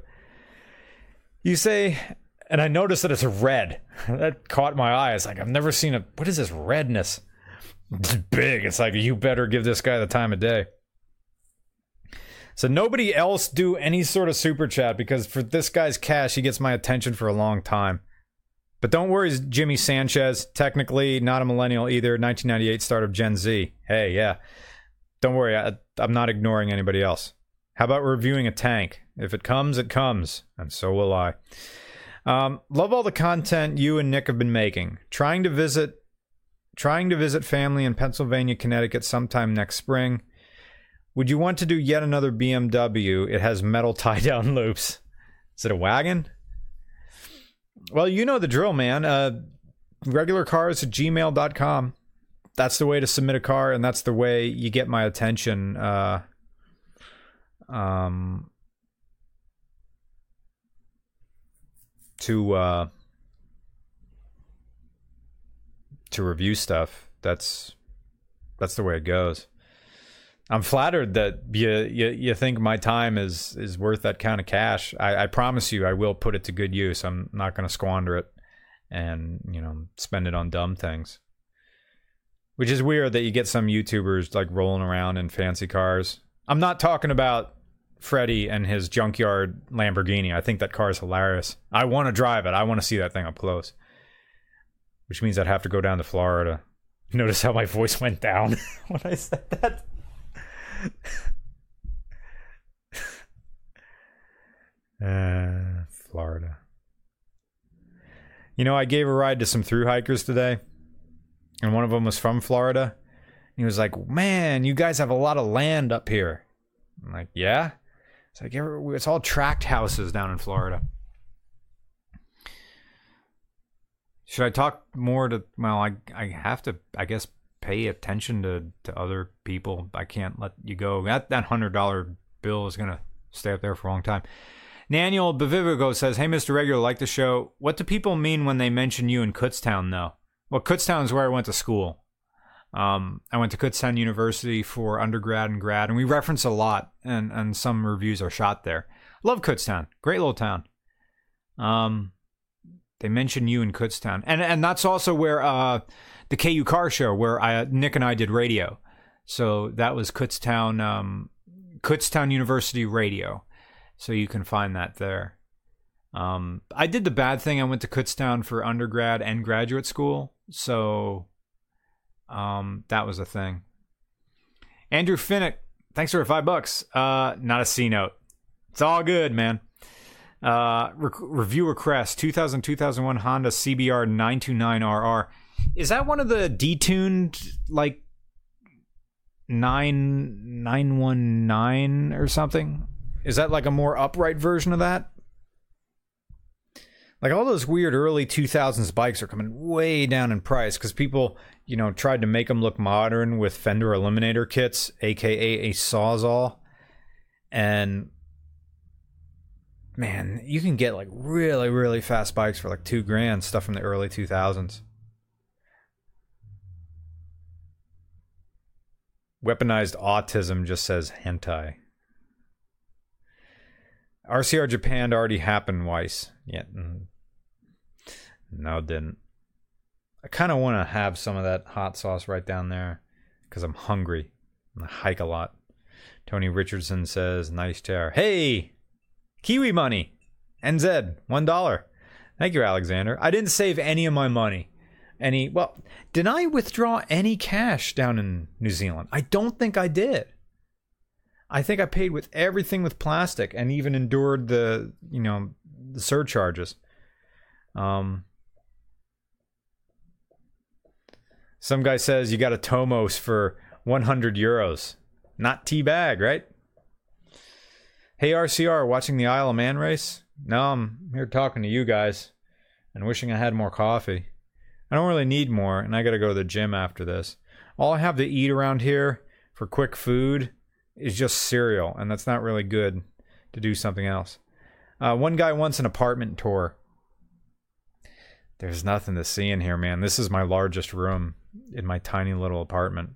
You say, and I noticed that it's red. [laughs] that caught my eye. It's like I've never seen a. What is this redness? It's big. It's like you better give this guy the time of day. So nobody else do any sort of super chat because for this guy's cash, he gets my attention for a long time. But don't worry, Jimmy Sanchez. Technically not a millennial either. 1998 start of Gen Z. Hey, yeah. Don't worry, I, I'm not ignoring anybody else. How about reviewing a tank? If it comes, it comes, and so will I. Um, love all the content you and Nick have been making. Trying to visit, trying to visit family in Pennsylvania, Connecticut sometime next spring. Would you want to do yet another BMW? It has metal [laughs] tie down loops. Is it a wagon? Well, you know the drill, man. Uh, regular cars at gmail.com that's the way to submit a car, and that's the way you get my attention. Uh, um, to uh, to review stuff. That's that's the way it goes. I'm flattered that you, you you think my time is is worth that kind of cash. I, I promise you, I will put it to good use. I'm not going to squander it and you know spend it on dumb things. Which is weird that you get some YouTubers like rolling around in fancy cars. I'm not talking about Freddie and his junkyard Lamborghini. I think that car is hilarious. I want to drive it. I want to see that thing up close. Which means I'd have to go down to Florida. [laughs] Notice how my voice went down [laughs] when I said that. [laughs] uh, Florida. You know, I gave a ride to some through hikers today and one of them was from Florida. He was like, "Man, you guys have a lot of land up here." I'm like, "Yeah." It's like it's all tract houses down in Florida. Should I talk more to? Well, I I have to. I guess pay attention to to other people. I can't let you go. That that hundred dollar bill is gonna stay up there for a long time. Daniel Bevivigo says, "Hey, Mister Regular, like the show. What do people mean when they mention you in Kutztown, though?" Well, Kutztown is where I went to school. Um, I went to Kutztown University for undergrad and grad, and we reference a lot, and, and some reviews are shot there. Love Kutztown, great little town. Um, they mention you in Kutztown, and and that's also where uh, the KU Car Show, where I, Nick and I did radio. So that was Kutztown, um, Kutztown University Radio. So you can find that there. Um, I did the bad thing. I went to Kutztown for undergrad and graduate school. So um, that was a thing. Andrew Finnick, thanks for five bucks. Uh, not a C note. It's all good, man. Uh, re- review request 2000 2001 Honda CBR 929RR. Is that one of the detuned like 9919 or something? Is that like a more upright version of that? Like all those weird early 2000s bikes are coming way down in price because people you know tried to make them look modern with fender eliminator kits aka a sawzall and man you can get like really really fast bikes for like two grand stuff from the early 2000s weaponized autism just says hentai RCR Japan already happened, Weiss. Yeah. Mm-hmm. No, didn't. I kind of want to have some of that hot sauce right down there because I'm hungry. I hike a lot. Tony Richardson says, nice chair. Hey, Kiwi money. NZ, $1. Thank you, Alexander. I didn't save any of my money. Any, well, did I withdraw any cash down in New Zealand? I don't think I did. I think I paid with everything with plastic and even endured the, you know, the surcharges. Um, some guy says you got a Tomos for 100 euros. Not tea bag, right? Hey RCR, watching the Isle of Man race? No, I'm here talking to you guys and wishing I had more coffee. I don't really need more, and I gotta go to the gym after this. All I have to eat around here for quick food is just cereal, and that's not really good to do something else. Uh, one guy wants an apartment tour. There's nothing to see in here, man. This is my largest room in my tiny little apartment.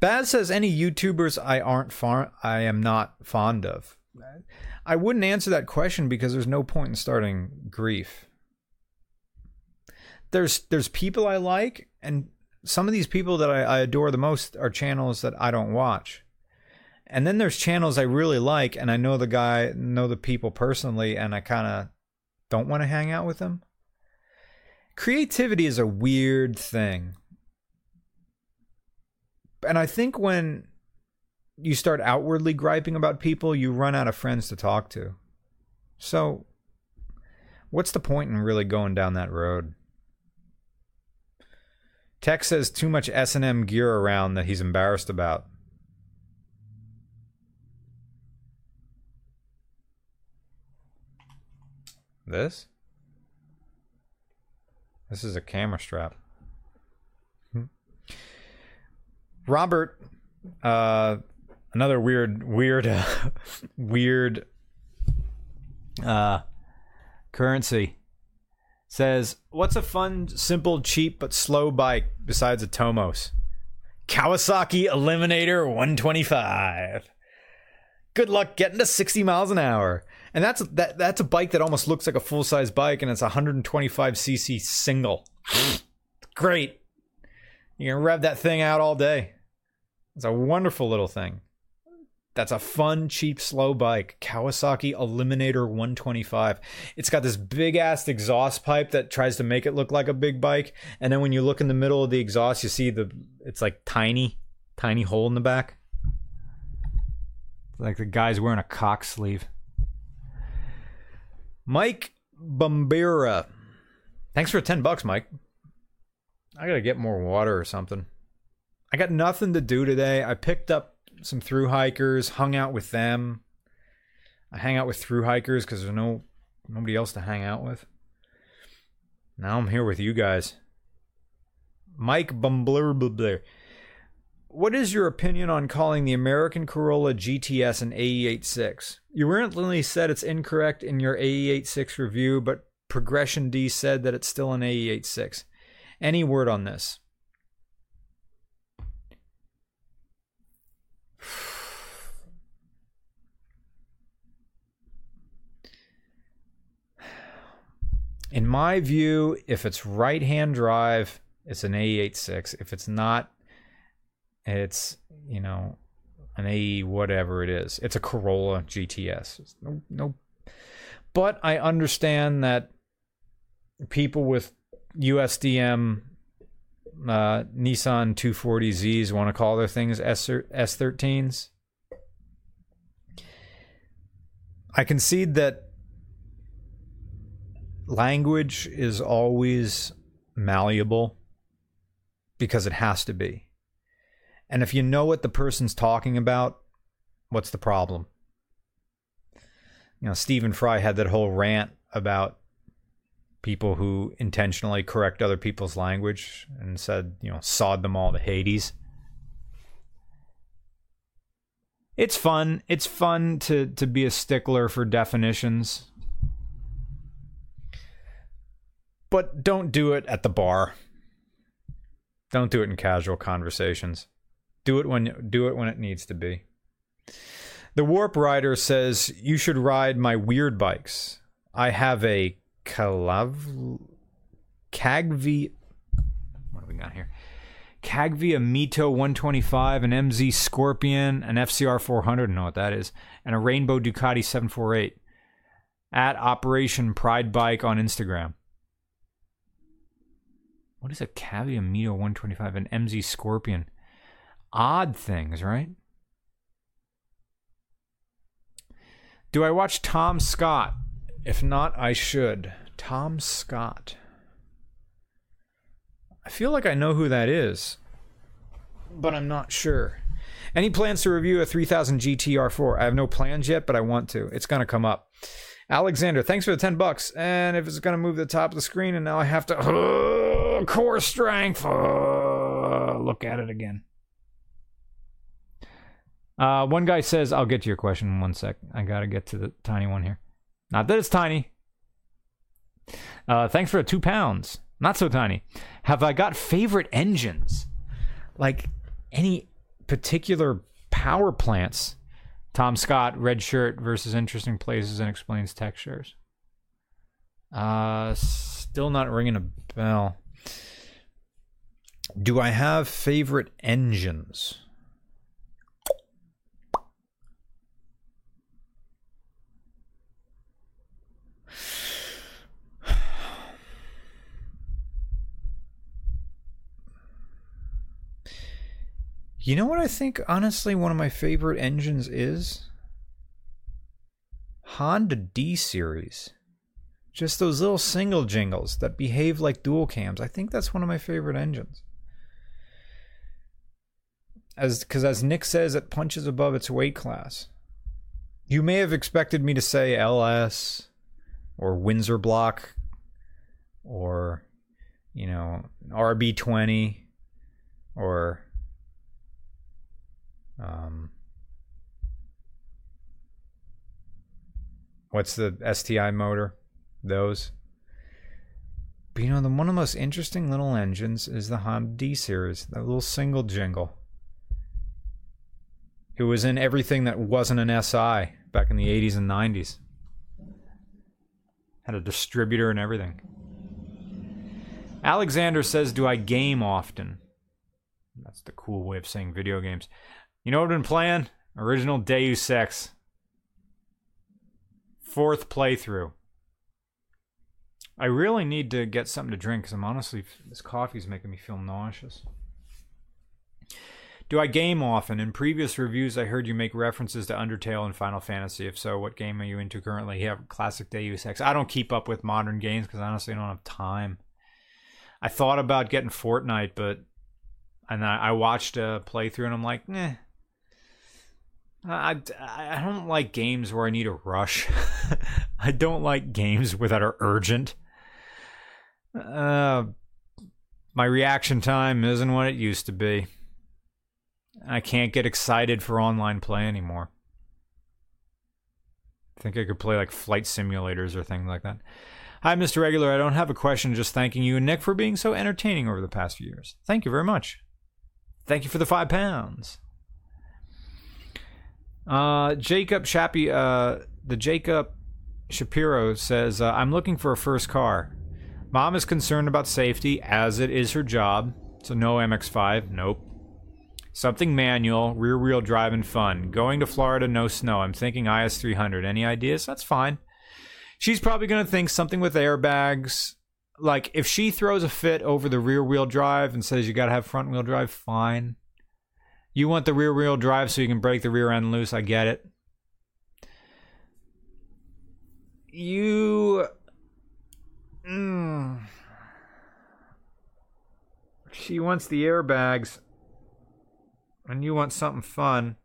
Baz says any YouTubers I aren't far I am not fond of. I wouldn't answer that question because there's no point in starting grief. There's there's people I like, and some of these people that I, I adore the most are channels that I don't watch. And then there's channels I really like, and I know the guy, know the people personally, and I kind of don't want to hang out with them. Creativity is a weird thing. And I think when you start outwardly griping about people, you run out of friends to talk to. So, what's the point in really going down that road? Tech says too much S&M gear around that he's embarrassed about. This? This is a camera strap. Hmm. Robert, uh, another weird, weird, uh, [laughs] weird uh, currency says, "What's a fun, simple, cheap but slow bike besides a Tomos?" Kawasaki Eliminator 125. Good luck getting to 60 miles an hour. And that's that that's a bike that almost looks like a full-size bike and it's a 125 cc single. Great. You can rev that thing out all day. It's a wonderful little thing. That's a fun, cheap, slow bike. Kawasaki Eliminator 125. It's got this big ass exhaust pipe that tries to make it look like a big bike. And then when you look in the middle of the exhaust, you see the it's like tiny, tiny hole in the back. Like the guy's wearing a cock sleeve. Mike Bombera. Thanks for 10 bucks, Mike. I gotta get more water or something. I got nothing to do today. I picked up some through hikers, hung out with them. I hang out with through hikers because there's no nobody else to hang out with. Now I'm here with you guys. Mike Bumbler. What is your opinion on calling the American Corolla GTS an AE86? You recently said it's incorrect in your AE86 review, but Progression D said that it's still an AE86. Any word on this? [sighs] In my view, if it's right hand drive, it's an AE86. If it's not, it's, you know, an AE whatever it is. It's a Corolla GTS. No, no. But I understand that people with USDM uh, Nissan 240Zs want to call their things S- S13s. I concede that language is always malleable because it has to be. And if you know what the person's talking about, what's the problem? You know, Stephen Fry had that whole rant about people who intentionally correct other people's language and said, you know, sod them all to Hades. It's fun. It's fun to to be a stickler for definitions. But don't do it at the bar. Don't do it in casual conversations. Do it when do it when it needs to be. The Warp Rider says you should ride my weird bikes. I have a Calav Cagvi. What have we got here? Cagiva Mito 125, an MZ Scorpion, an FCR 400, know what that is, and a Rainbow Ducati 748 at Operation Pride Bike on Instagram. What is a Cagiva Mito 125, an MZ Scorpion? Odd things, right? Do I watch Tom Scott? If not, I should. Tom Scott. I feel like I know who that is, but I'm not sure. Any plans to review a 3000 GTR4? I have no plans yet, but I want to. It's going to come up. Alexander, thanks for the 10 bucks. And if it's going to move the top of the screen and now I have to uh, [sighs] core strength, uh, look at it again. Uh, one guy says, I'll get to your question in one sec. I got to get to the tiny one here. Not that it's tiny. Uh, thanks for the two pounds. Not so tiny. Have I got favorite engines? Like any particular power plants? Tom Scott, red shirt versus interesting places and explains textures. Uh, still not ringing a bell. Do I have favorite engines? You know what I think, honestly, one of my favorite engines is? Honda D series. Just those little single jingles that behave like dual cams. I think that's one of my favorite engines. As because as Nick says, it punches above its weight class. You may have expected me to say LS or Windsor block or you know RB20 or um, what's the STI motor? Those. But you know, the one of the most interesting little engines is the Honda D series, that little single jingle. It was in everything that wasn't an SI back in the 80s and 90s. Had a distributor and everything. Alexander says, Do I game often? That's the cool way of saying video games. You know what I've been playing? Original Deus Ex. Fourth playthrough. I really need to get something to drink because I'm honestly, this coffee's making me feel nauseous. Do I game often? In previous reviews, I heard you make references to Undertale and Final Fantasy. If so, what game are you into currently? Yeah, classic Deus Ex. I don't keep up with modern games because honestly, I don't have time. I thought about getting Fortnite, but and I, I watched a playthrough and I'm like, eh, I, I don't like games where I need a rush. [laughs] I don't like games that are urgent. Uh, my reaction time isn't what it used to be. I can't get excited for online play anymore. I think I could play like flight simulators or things like that. Hi, Mr. Regular. I don't have a question, just thanking you and Nick for being so entertaining over the past few years. Thank you very much. Thank you for the five pounds. Uh, Jacob Shappy, uh, the Jacob Shapiro says, uh, I'm looking for a first car. Mom is concerned about safety, as it is her job. So no MX5, nope. Something manual, rear wheel drive, and fun. Going to Florida, no snow. I'm thinking IS 300. Any ideas? That's fine. She's probably going to think something with airbags. Like, if she throws a fit over the rear wheel drive and says you got to have front wheel drive, fine. You want the rear wheel drive so you can break the rear end loose. I get it. You. Mm, she wants the airbags, and you want something fun.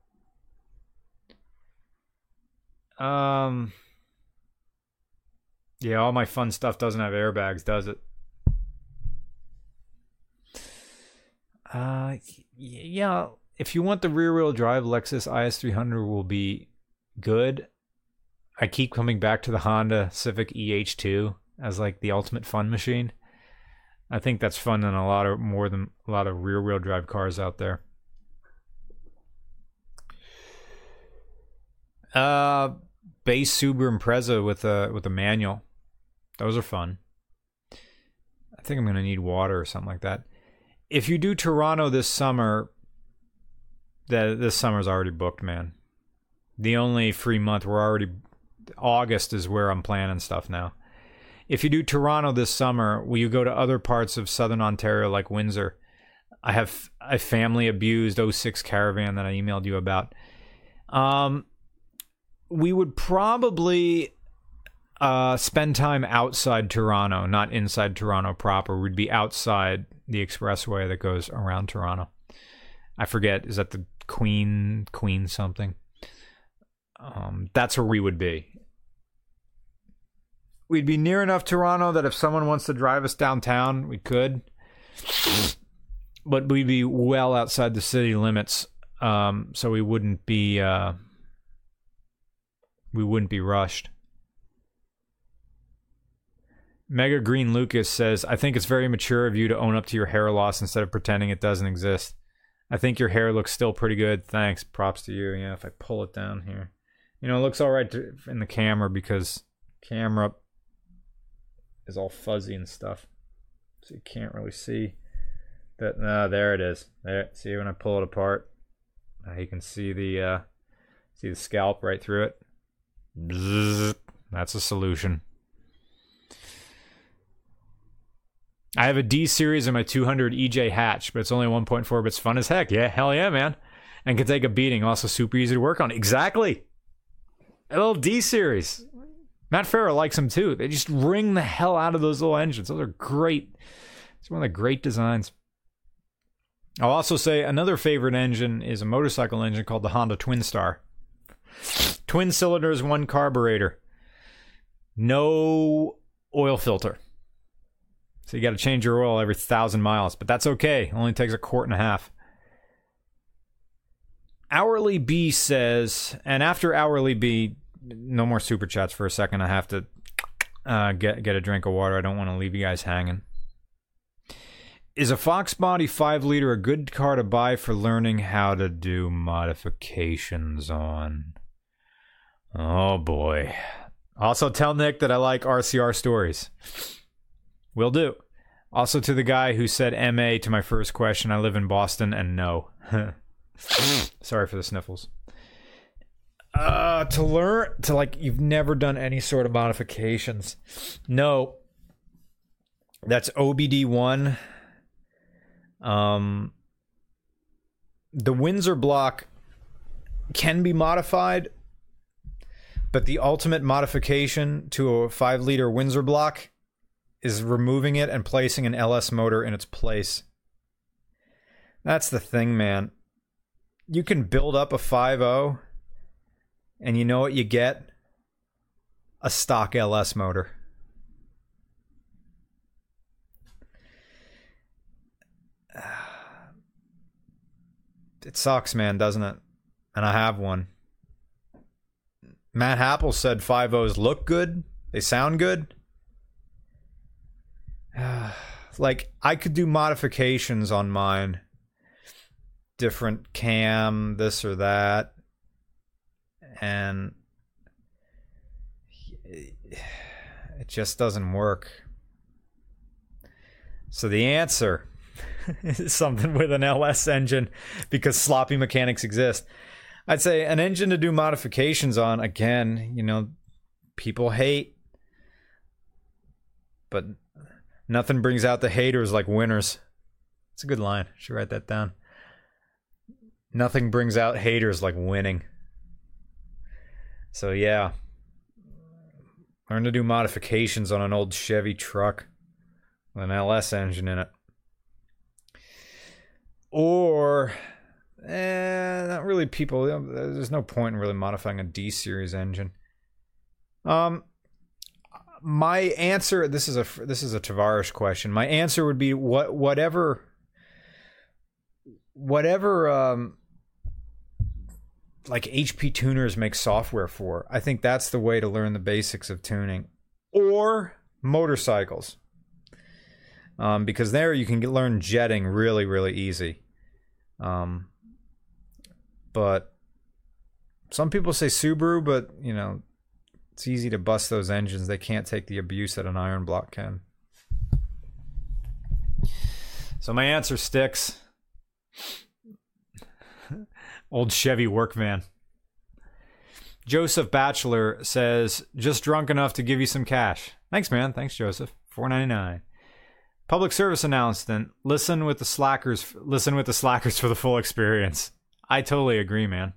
Um. Yeah, all my fun stuff doesn't have airbags, does it? Uh, yeah if you want the rear wheel drive, Lexus IS300 will be good. I keep coming back to the Honda Civic EH2 as like the ultimate fun machine. I think that's fun than a lot of more than a lot of rear wheel drive cars out there. Uh, base Subaru Impreza with a with a manual. Those are fun. I think I'm gonna need water or something like that. If you do Toronto this summer, that this summer's already booked, man. The only free month we're already August is where I'm planning stuff now. If you do Toronto this summer, will you go to other parts of southern Ontario like Windsor? I have a family abused 06 caravan that I emailed you about. Um, we would probably uh, spend time outside Toronto, not inside Toronto proper. We'd be outside the expressway that goes around Toronto. I forget, is that the Queen Queen something? Um, that's where we would be. We'd be near enough Toronto that if someone wants to drive us downtown, we could. But we'd be well outside the city limits, um, so we wouldn't be uh, we wouldn't be rushed. Mega Green Lucas says, I think it's very mature of you to own up to your hair loss instead of pretending it doesn't exist. I think your hair looks still pretty good. Thanks. Props to you. Yeah, if I pull it down here. You know, it looks all right in the camera because camera is all fuzzy and stuff. So you can't really see that. No, there it is. There. See when I pull it apart, now you can see the uh, see the scalp right through it. Bzzz. That's a solution. I have a D series in my 200 EJ hatch, but it's only 1.4, but it's fun as heck. Yeah, hell yeah, man. And can take a beating. Also super easy to work on. Exactly. A little D series. Matt Farah likes them too. They just wring the hell out of those little engines. Those are great. It's one of the great designs. I'll also say another favorite engine is a motorcycle engine called the Honda Twin Star. Twin cylinders, one carburetor. No oil filter. So you got to change your oil every thousand miles, but that's okay. Only takes a quart and a half. Hourly B says, and after Hourly B, no more super chats for a second. I have to uh, get get a drink of water. I don't want to leave you guys hanging. Is a Fox Body 5 liter a good car to buy for learning how to do modifications on? Oh boy. Also, tell Nick that I like RCR stories. Will do. Also, to the guy who said MA to my first question, I live in Boston and no. [laughs] Sorry for the sniffles. Uh, to learn, to like, you've never done any sort of modifications. No. That's OBD1. Um, the Windsor block can be modified, but the ultimate modification to a 5 liter Windsor block is removing it and placing an LS motor in its place. That's the thing, man. You can build up a 5.0 and you know what you get? A stock LS motor. [sighs] It sucks, man, doesn't it? And I have one. Matt Happel said 5.0s look good, they sound good. [sighs] like I could do modifications on mine, different cam, this or that, and [sighs] it just doesn't work. So the answer [laughs] is something with an LS engine because sloppy mechanics exist. I'd say an engine to do modifications on, again, you know, people hate, but Nothing brings out the haters like winners. It's a good line. Should write that down. Nothing brings out haters like winning. So yeah. Learn to do modifications on an old Chevy truck with an LS engine in it. Or eh, not really people there's no point in really modifying a D series engine. Um my answer this is a this is a Tavares question. My answer would be what whatever whatever um like HP tuners make software for. I think that's the way to learn the basics of tuning or motorcycles. Um, because there you can get, learn jetting really really easy. Um, but Some people say Subaru, but you know, it's easy to bust those engines. They can't take the abuse that an iron block can. So my answer sticks. [laughs] Old Chevy workman. Joseph Batchelor says, just drunk enough to give you some cash. Thanks, man. Thanks, Joseph. Four ninety nine. Public service announcement. Listen with the slackers. Listen with the slackers for the full experience. I totally agree, man.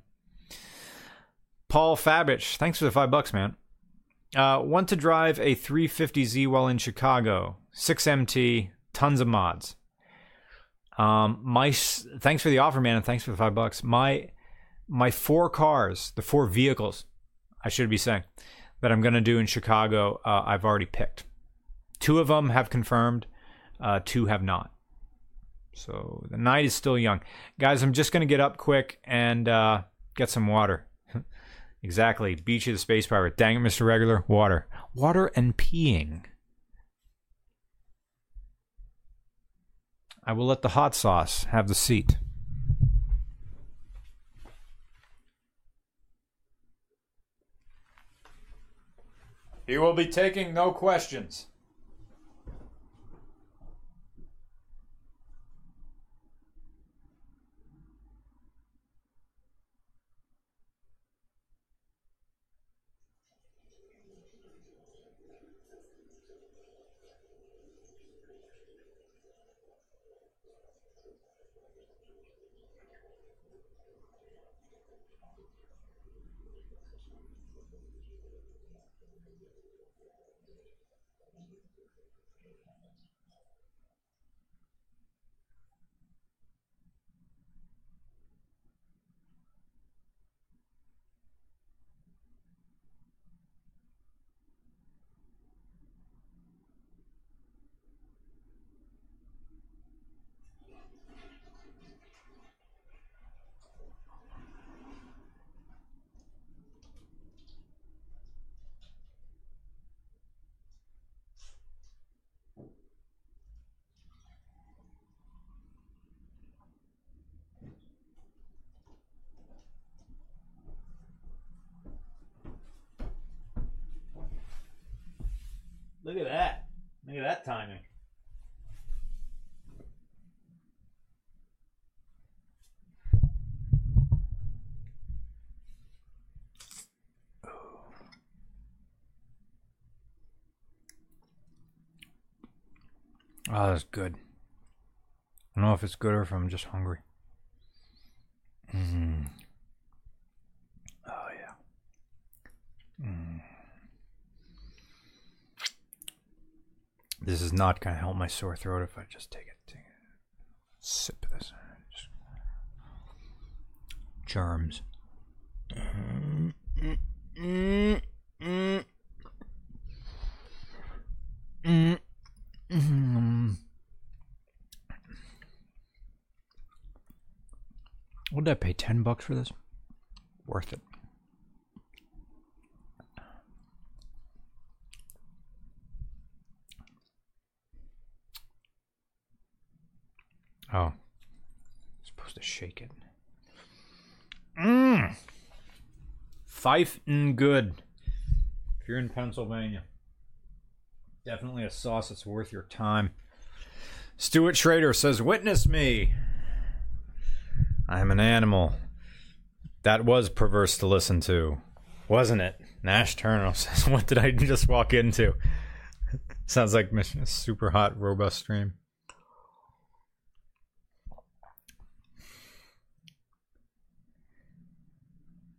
Paul Fabich, thanks for the five bucks, man. Uh, want to drive a 350Z while in Chicago? 6MT, tons of mods. Um, my thanks for the offer, man, and thanks for the five bucks. My my four cars, the four vehicles, I should be saying, that I'm gonna do in Chicago, uh, I've already picked. Two of them have confirmed, uh, two have not. So the night is still young, guys. I'm just gonna get up quick and uh, get some water. Exactly, beach of the space pirate. Dang it, Mr. Regular, water, water and peeing. I will let the hot sauce have the seat. He will be taking no questions. Look at that. Look at that timing. Oh, that's good. I don't know if it's good or if I'm just hungry. Mm. Oh yeah. Mm. This is not going to help my sore throat if I just take it. Take a sip of this. Just germs. What did I pay? Ten bucks for this? Worth it. Oh. supposed to shake it. Mmm. Fife and good. If you're in Pennsylvania. Definitely a sauce that's worth your time. Stuart Schrader says, Witness me. I am an animal. That was perverse to listen to, wasn't it? Nash Turner [laughs] says, What did I just walk into? [laughs] Sounds like a super hot, robust stream.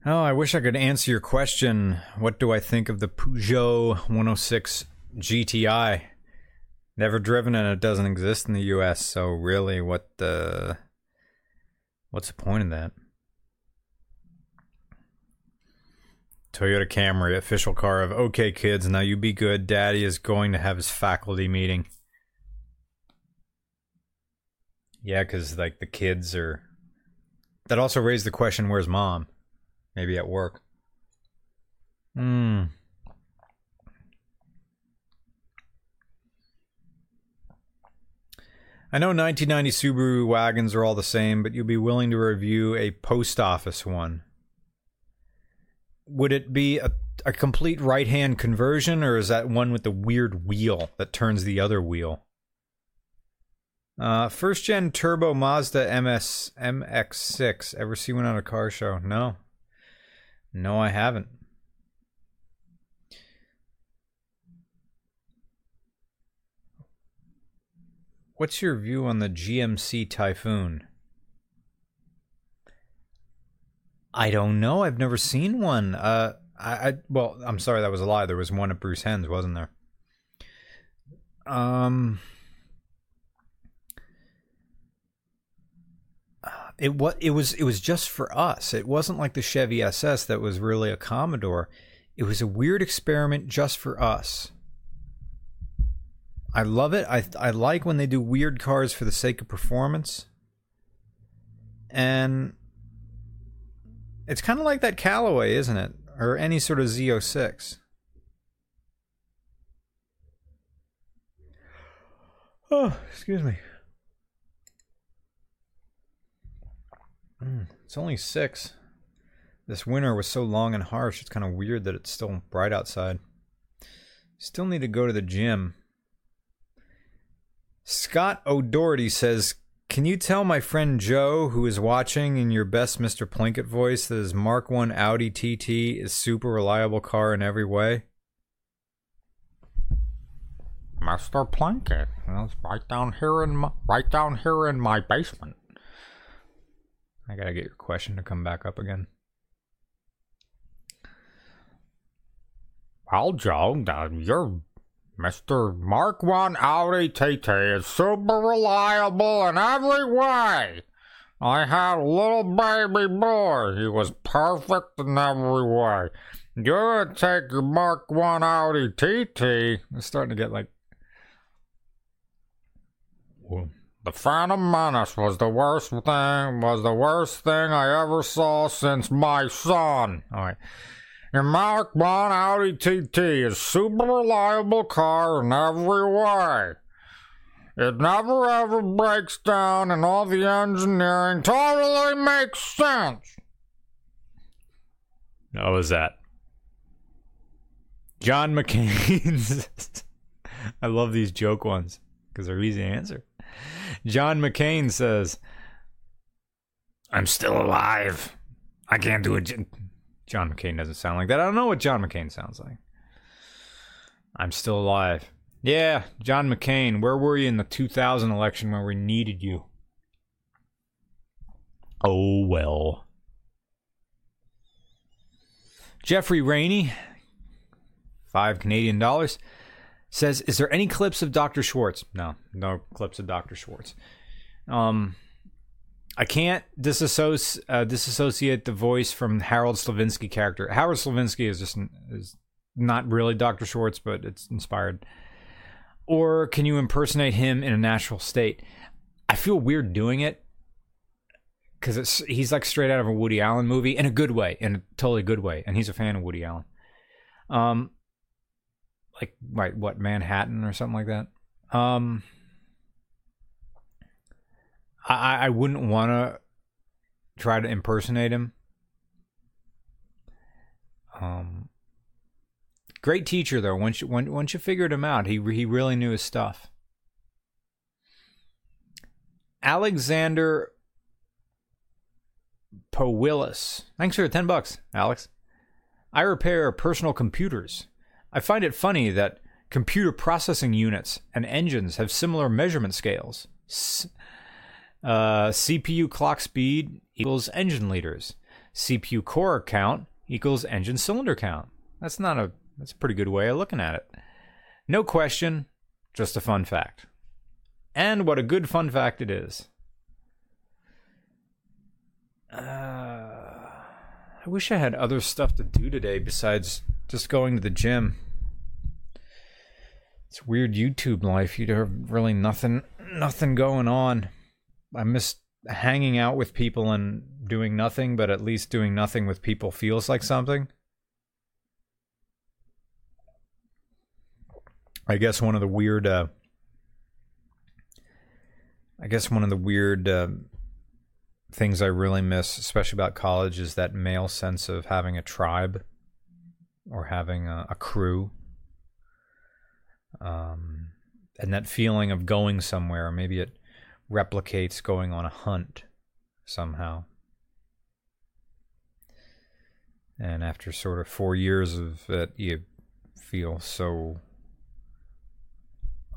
Oh, I wish I could answer your question. What do I think of the Peugeot 106 GTI? Never driven and it doesn't exist in the US, so really what the what's the point of that? Toyota Camry, official car of OK Kids, now you be good. Daddy is going to have his faculty meeting. Yeah, because like the kids are. That also raised the question where's mom? Maybe at work. Hmm. I know 1990 Subaru wagons are all the same, but you'll be willing to review a post office one. would it be a, a complete right hand conversion, or is that one with the weird wheel that turns the other wheel? Uh, first gen turbo Mazda MS MX6. Ever see one on a car show? No. No, I haven't. What's your view on the GMC Typhoon? I don't know. I've never seen one. Uh, I, I well, I'm sorry, that was a lie. There was one at Bruce Hens, wasn't there? Um, it what it was it was just for us. It wasn't like the Chevy SS that was really a Commodore. It was a weird experiment just for us. I love it. I I like when they do weird cars for the sake of performance. And it's kind of like that Callaway, isn't it? Or any sort of Z06. Oh, excuse me. Mm, it's only six. This winter was so long and harsh, it's kind of weird that it's still bright outside. Still need to go to the gym. Scott O'Doherty says, Can you tell my friend Joe, who is watching in your best Mr. Plinkett voice, that his Mark 1 Audi TT is super reliable car in every way? Mr. Plinkett, it's right down here in my, right down here in my basement. I gotta get your question to come back up again. Well, Joe, uh, your Mr. Mark 1 Audi TT is super reliable in every way. I had a little baby boy. He was perfect in every way. You take your Mark 1 Audi TT. It's starting to get like. Whoa. The Phantom Menace was the worst thing, was the worst thing I ever saw since my son. All right. Your Mark 1 Audi TT is super reliable car in every way. It never ever breaks down and all the engineering totally makes sense. How was that? John McCain's. [laughs] I love these joke ones because they're easy to answer. John McCain says, I'm still alive. I can't do it. John McCain doesn't sound like that. I don't know what John McCain sounds like. I'm still alive. Yeah, John McCain, where were you in the 2000 election when we needed you? Oh, well. Jeffrey Rainey, five Canadian dollars, says, "Is there any clips of Doctor Schwartz?" No, no clips of Doctor Schwartz. Um, I can't disassociate uh, disassociate the voice from Harold Slavinsky character. Harold Slavinsky is just is not really Doctor Schwartz, but it's inspired. Or can you impersonate him in a natural state? I feel weird doing it because it's he's like straight out of a Woody Allen movie in a good way, in a totally good way, and he's a fan of Woody Allen. Um, like right, what Manhattan or something like that. Um, I I wouldn't want to try to impersonate him. Um, great teacher though. Once you when, once you figured him out, he he really knew his stuff. Alexander Powillis. Thanks for the 10 bucks, Alex. I repair personal computers. I find it funny that computer processing units and engines have similar measurement scales. S- uh, CPU clock speed equals engine liters. CPU core count equals engine cylinder count. That's not a that's a pretty good way of looking at it. No question, just a fun fact. And what a good fun fact it is. Uh, I wish I had other stuff to do today besides just going to the gym. It's weird YouTube life. You have really nothing nothing going on. I miss hanging out with people and doing nothing, but at least doing nothing with people feels like something. I guess one of the weird uh, I guess one of the weird uh, things I really miss, especially about college, is that male sense of having a tribe or having a, a crew. Um, and that feeling of going somewhere, maybe it replicates going on a hunt somehow. And after sort of four years of it, you feel so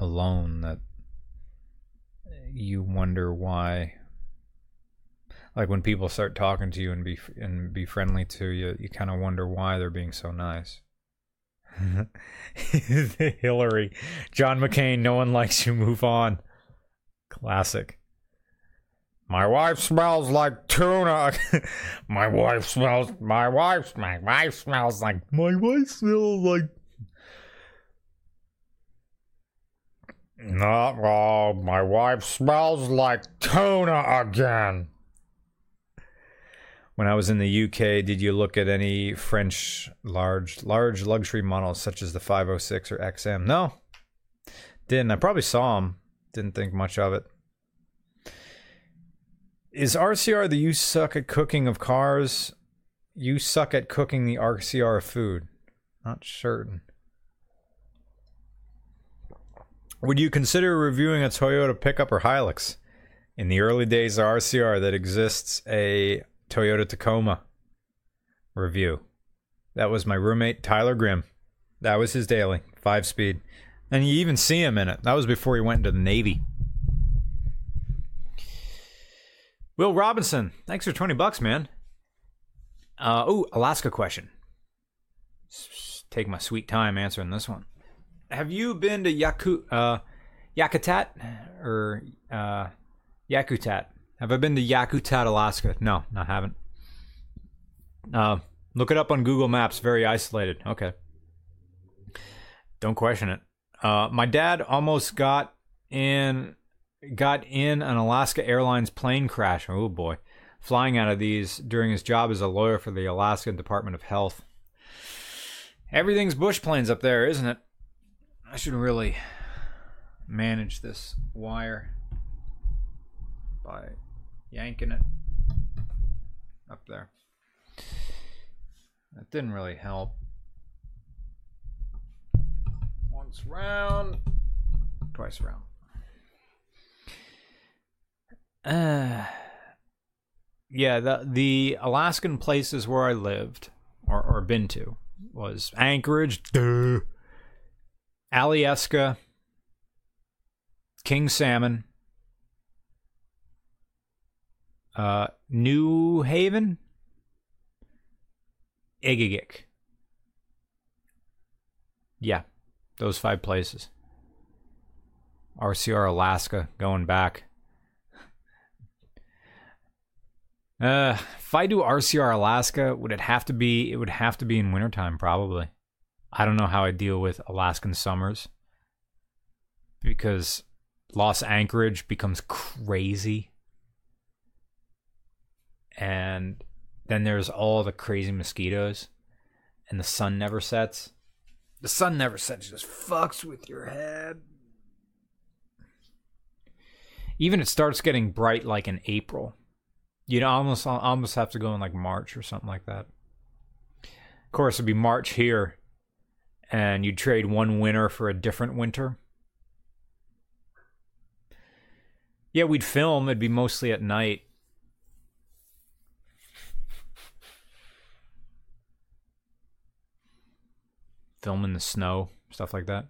alone that you wonder why. Like when people start talking to you and be and be friendly to you you kind of wonder why they're being so nice. [laughs] Hillary john mccain no one likes you move on classic My wife smells like tuna. [laughs] my wife smells. My wife. My wife smells like. my wife smells like No, oh, my wife smells like tuna again. When I was in the UK, did you look at any French large large luxury models such as the 506 or XM? No. Didn't. I probably saw them. Didn't think much of it. Is RCR the you suck at cooking of cars? You suck at cooking the RCR of food. Not certain. Would you consider reviewing a Toyota pickup or Hilux? In the early days of RCR, that exists a Toyota Tacoma review. That was my roommate Tyler Grimm. That was his daily five speed, and you even see him in it. That was before he went into the Navy. Will Robinson, thanks for twenty bucks, man. Uh, oh, Alaska question. Take my sweet time answering this one. Have you been to Yaku uh, Yakutat or uh, Yakutat? Have I been to Yakutat, Alaska? No, I haven't. Uh, look it up on Google Maps. Very isolated. Okay. Don't question it. Uh, my dad almost got in got in an Alaska Airlines plane crash. Oh boy, flying out of these during his job as a lawyer for the Alaska Department of Health. Everything's bush planes up there, isn't it? I should really manage this wire by yanking it up there. That didn't really help. Once round, twice round. Uh, yeah, the the Alaskan places where I lived or, or been to was Anchorage, duh, King Salmon, uh, New Haven, Egegik. Yeah, those five places. RCR Alaska going back. Uh, if I do RCR Alaska, would it have to be? It would have to be in wintertime, probably. I don't know how I deal with Alaskan summers because Los Anchorage becomes crazy, and then there's all the crazy mosquitoes, and the sun never sets. The sun never sets; it just fucks with your head. Even it starts getting bright like in April. You know, almost almost have to go in like March or something like that. Of course, it'd be March here, and you'd trade one winter for a different winter. Yeah, we'd film. It'd be mostly at night. Film in the snow, stuff like that.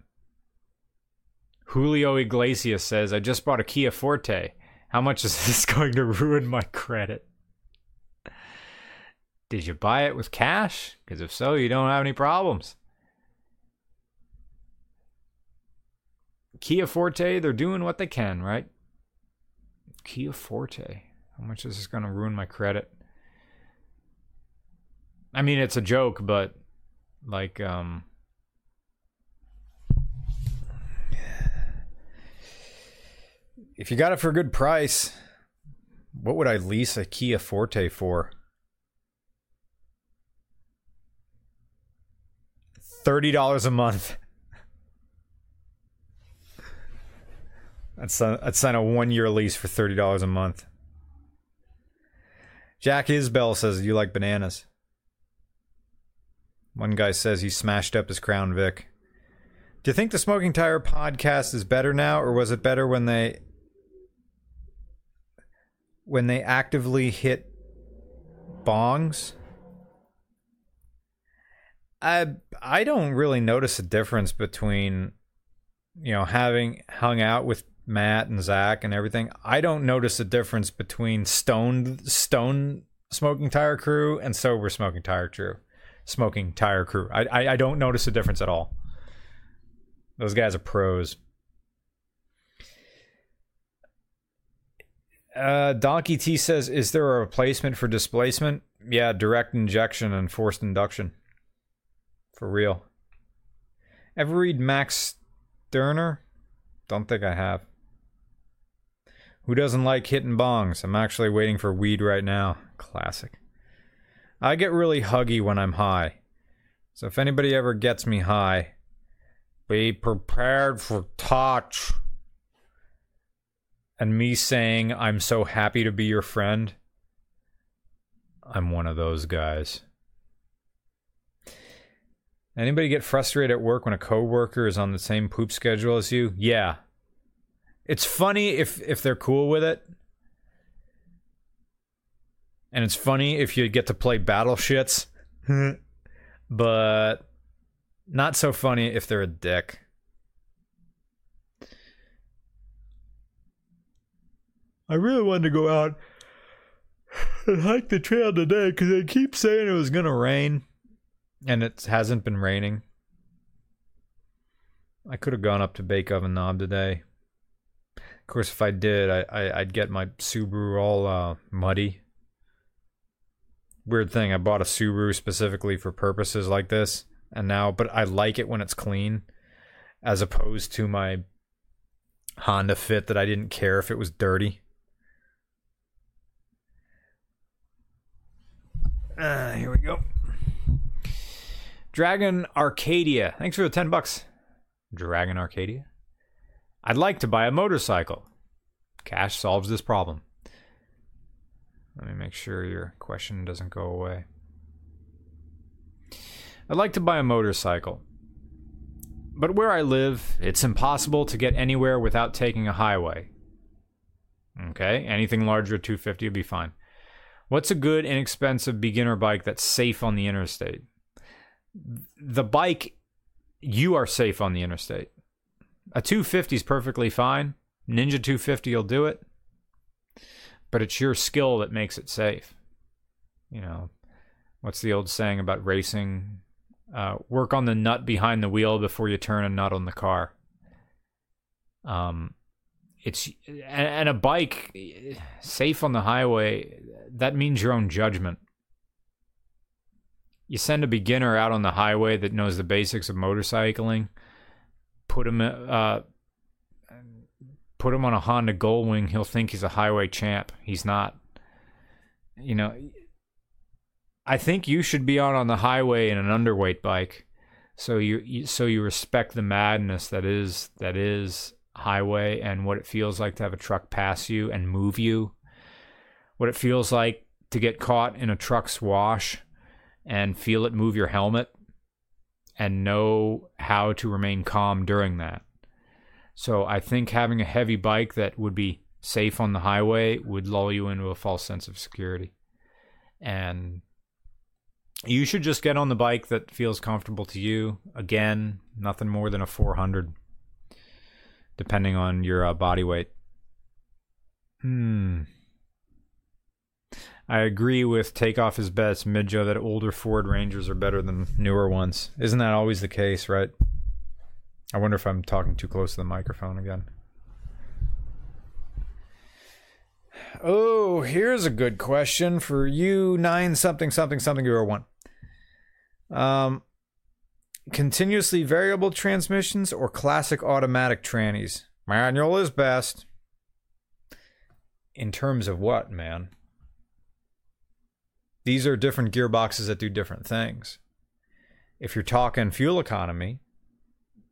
Julio Iglesias says, I just bought a Kia Forte. How much is [laughs] this going to ruin my credit? Did you buy it with cash? Because if so, you don't have any problems. Kia Forte, they're doing what they can, right? Kia Forte. How much is this going to ruin my credit? I mean, it's a joke, but like, um, if you got it for a good price, what would I lease a Kia Forte for? Thirty dollars a month. I'd sign, I'd sign a one year lease for thirty dollars a month. Jack Isbell says you like bananas. One guy says he smashed up his Crown Vic. Do you think the Smoking Tire podcast is better now, or was it better when they when they actively hit bongs? I I don't really notice a difference between you know having hung out with Matt and Zach and everything. I don't notice a difference between stoned stone smoking tire crew and sober smoking tire crew. Smoking tire crew. I, I I don't notice a difference at all. Those guys are pros. Uh, Donkey T says, "Is there a replacement for displacement? Yeah, direct injection and forced induction. For real. Ever read Max Stirner? Don't think I have. Who doesn't like hitting bongs? I'm actually waiting for weed right now. Classic. I get really huggy when I'm high. So if anybody ever gets me high, be prepared for touch. And me saying, I'm so happy to be your friend. I'm one of those guys. Anybody get frustrated at work when a coworker is on the same poop schedule as you? Yeah. It's funny if if they're cool with it. And it's funny if you get to play battle shits. [laughs] but not so funny if they're a dick. I really wanted to go out and hike the trail today because they keep saying it was going to rain, and it hasn't been raining. I could have gone up to Bake Oven Knob today. Of course, if I did, I, I would get my Subaru all uh, muddy. Weird thing, I bought a Subaru specifically for purposes like this, and now, but I like it when it's clean, as opposed to my Honda Fit that I didn't care if it was dirty. Uh, here we go. Dragon Arcadia. Thanks for the 10 bucks. Dragon Arcadia. I'd like to buy a motorcycle. Cash solves this problem. Let me make sure your question doesn't go away. I'd like to buy a motorcycle. But where I live, it's impossible to get anywhere without taking a highway. Okay, anything larger 250 would be fine. What's a good, inexpensive beginner bike that's safe on the interstate? The bike, you are safe on the interstate. A 250 is perfectly fine. Ninja 250 will do it. But it's your skill that makes it safe. You know, what's the old saying about racing? Uh, work on the nut behind the wheel before you turn a nut on the car. Um, it's and a bike safe on the highway. That means your own judgment. You send a beginner out on the highway that knows the basics of motorcycling put him uh, put him on a Honda Goldwing, he'll think he's a highway champ. He's not. You know, I think you should be out on the highway in an underweight bike, so you, you so you respect the madness that is that is highway and what it feels like to have a truck pass you and move you. What it feels like to get caught in a truck's wash and feel it move your helmet and know how to remain calm during that. So I think having a heavy bike that would be safe on the highway would lull you into a false sense of security. And you should just get on the bike that feels comfortable to you. Again, nothing more than a 400, depending on your uh, body weight. Hmm. I agree with Takeoff is best, Midjo, that older Ford Rangers are better than newer ones. Isn't that always the case, right? I wonder if I'm talking too close to the microphone again. Oh, here's a good question for you, nine something something something zero one. Um, continuously variable transmissions or classic automatic trannies? Manual is best. In terms of what, man? These are different gearboxes that do different things. If you're talking fuel economy,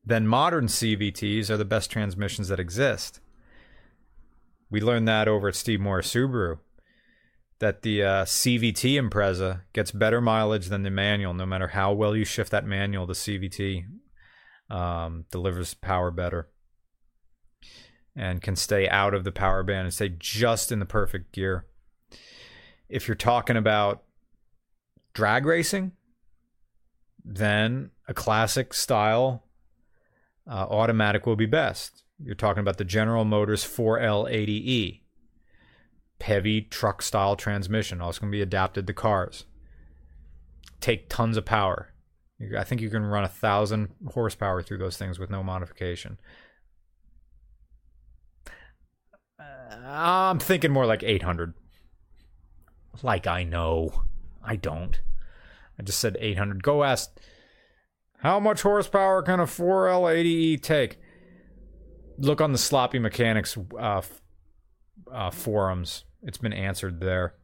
then modern CVTs are the best transmissions that exist. We learned that over at Steve Morris Subaru. That the uh, CVT Impreza gets better mileage than the manual. No matter how well you shift that manual, the CVT um, delivers power better and can stay out of the power band and stay just in the perfect gear. If you're talking about drag racing, then a classic style uh, automatic will be best. You're talking about the General Motors 4L80E heavy truck style transmission. Also going to be adapted to cars. Take tons of power. I think you can run a thousand horsepower through those things with no modification. Uh, I'm thinking more like 800. Like I know. I don't. I just said 800. Go ask how much horsepower can a 4L80E take? Look on the sloppy mechanics uh, uh, forums. It's been answered there.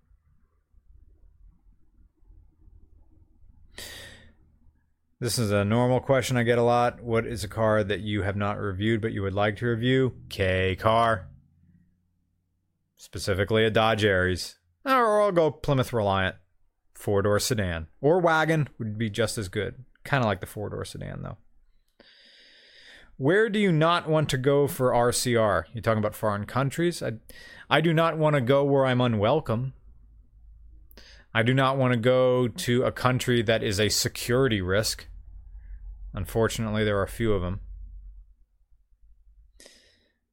This is a normal question I get a lot. What is a car that you have not reviewed but you would like to review? K car. Specifically a Dodge Aries. Or I'll go Plymouth Reliant. Four door sedan. Or wagon would be just as good. Kind of like the four door sedan though. Where do you not want to go for RCR? You're talking about foreign countries? I, I do not want to go where I'm unwelcome. I do not want to go to a country that is a security risk. Unfortunately, there are a few of them.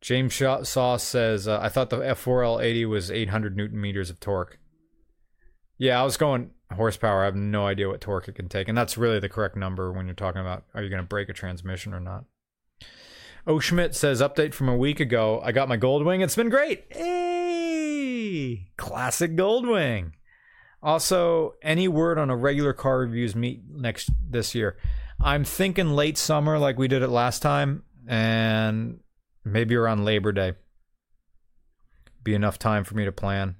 James Saw says, uh, I thought the F4L80 was 800 newton meters of torque. Yeah, I was going horsepower. I have no idea what torque it can take. And that's really the correct number when you're talking about are you going to break a transmission or not. O Schmidt says, update from a week ago. I got my Goldwing. It's been great. Hey, classic Goldwing. Also, any word on a regular car reviews meet next this year? I'm thinking late summer, like we did it last time, and maybe around Labor Day. Be enough time for me to plan.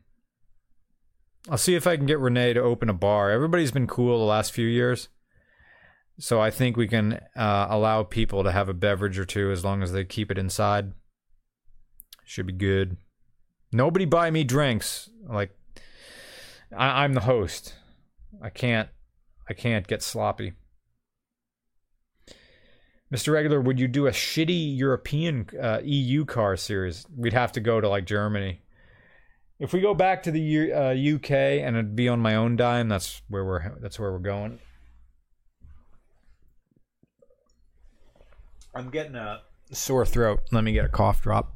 I'll see if I can get Renee to open a bar. Everybody's been cool the last few years. So I think we can uh, allow people to have a beverage or two as long as they keep it inside. Should be good. Nobody buy me drinks. Like I- I'm the host. I can't. I can't get sloppy. Mr. Regular, would you do a shitty European uh, EU car series? We'd have to go to like Germany. If we go back to the U- uh, UK and it'd be on my own dime, that's where we're that's where we're going. I'm getting a sore throat. Let me get a cough drop.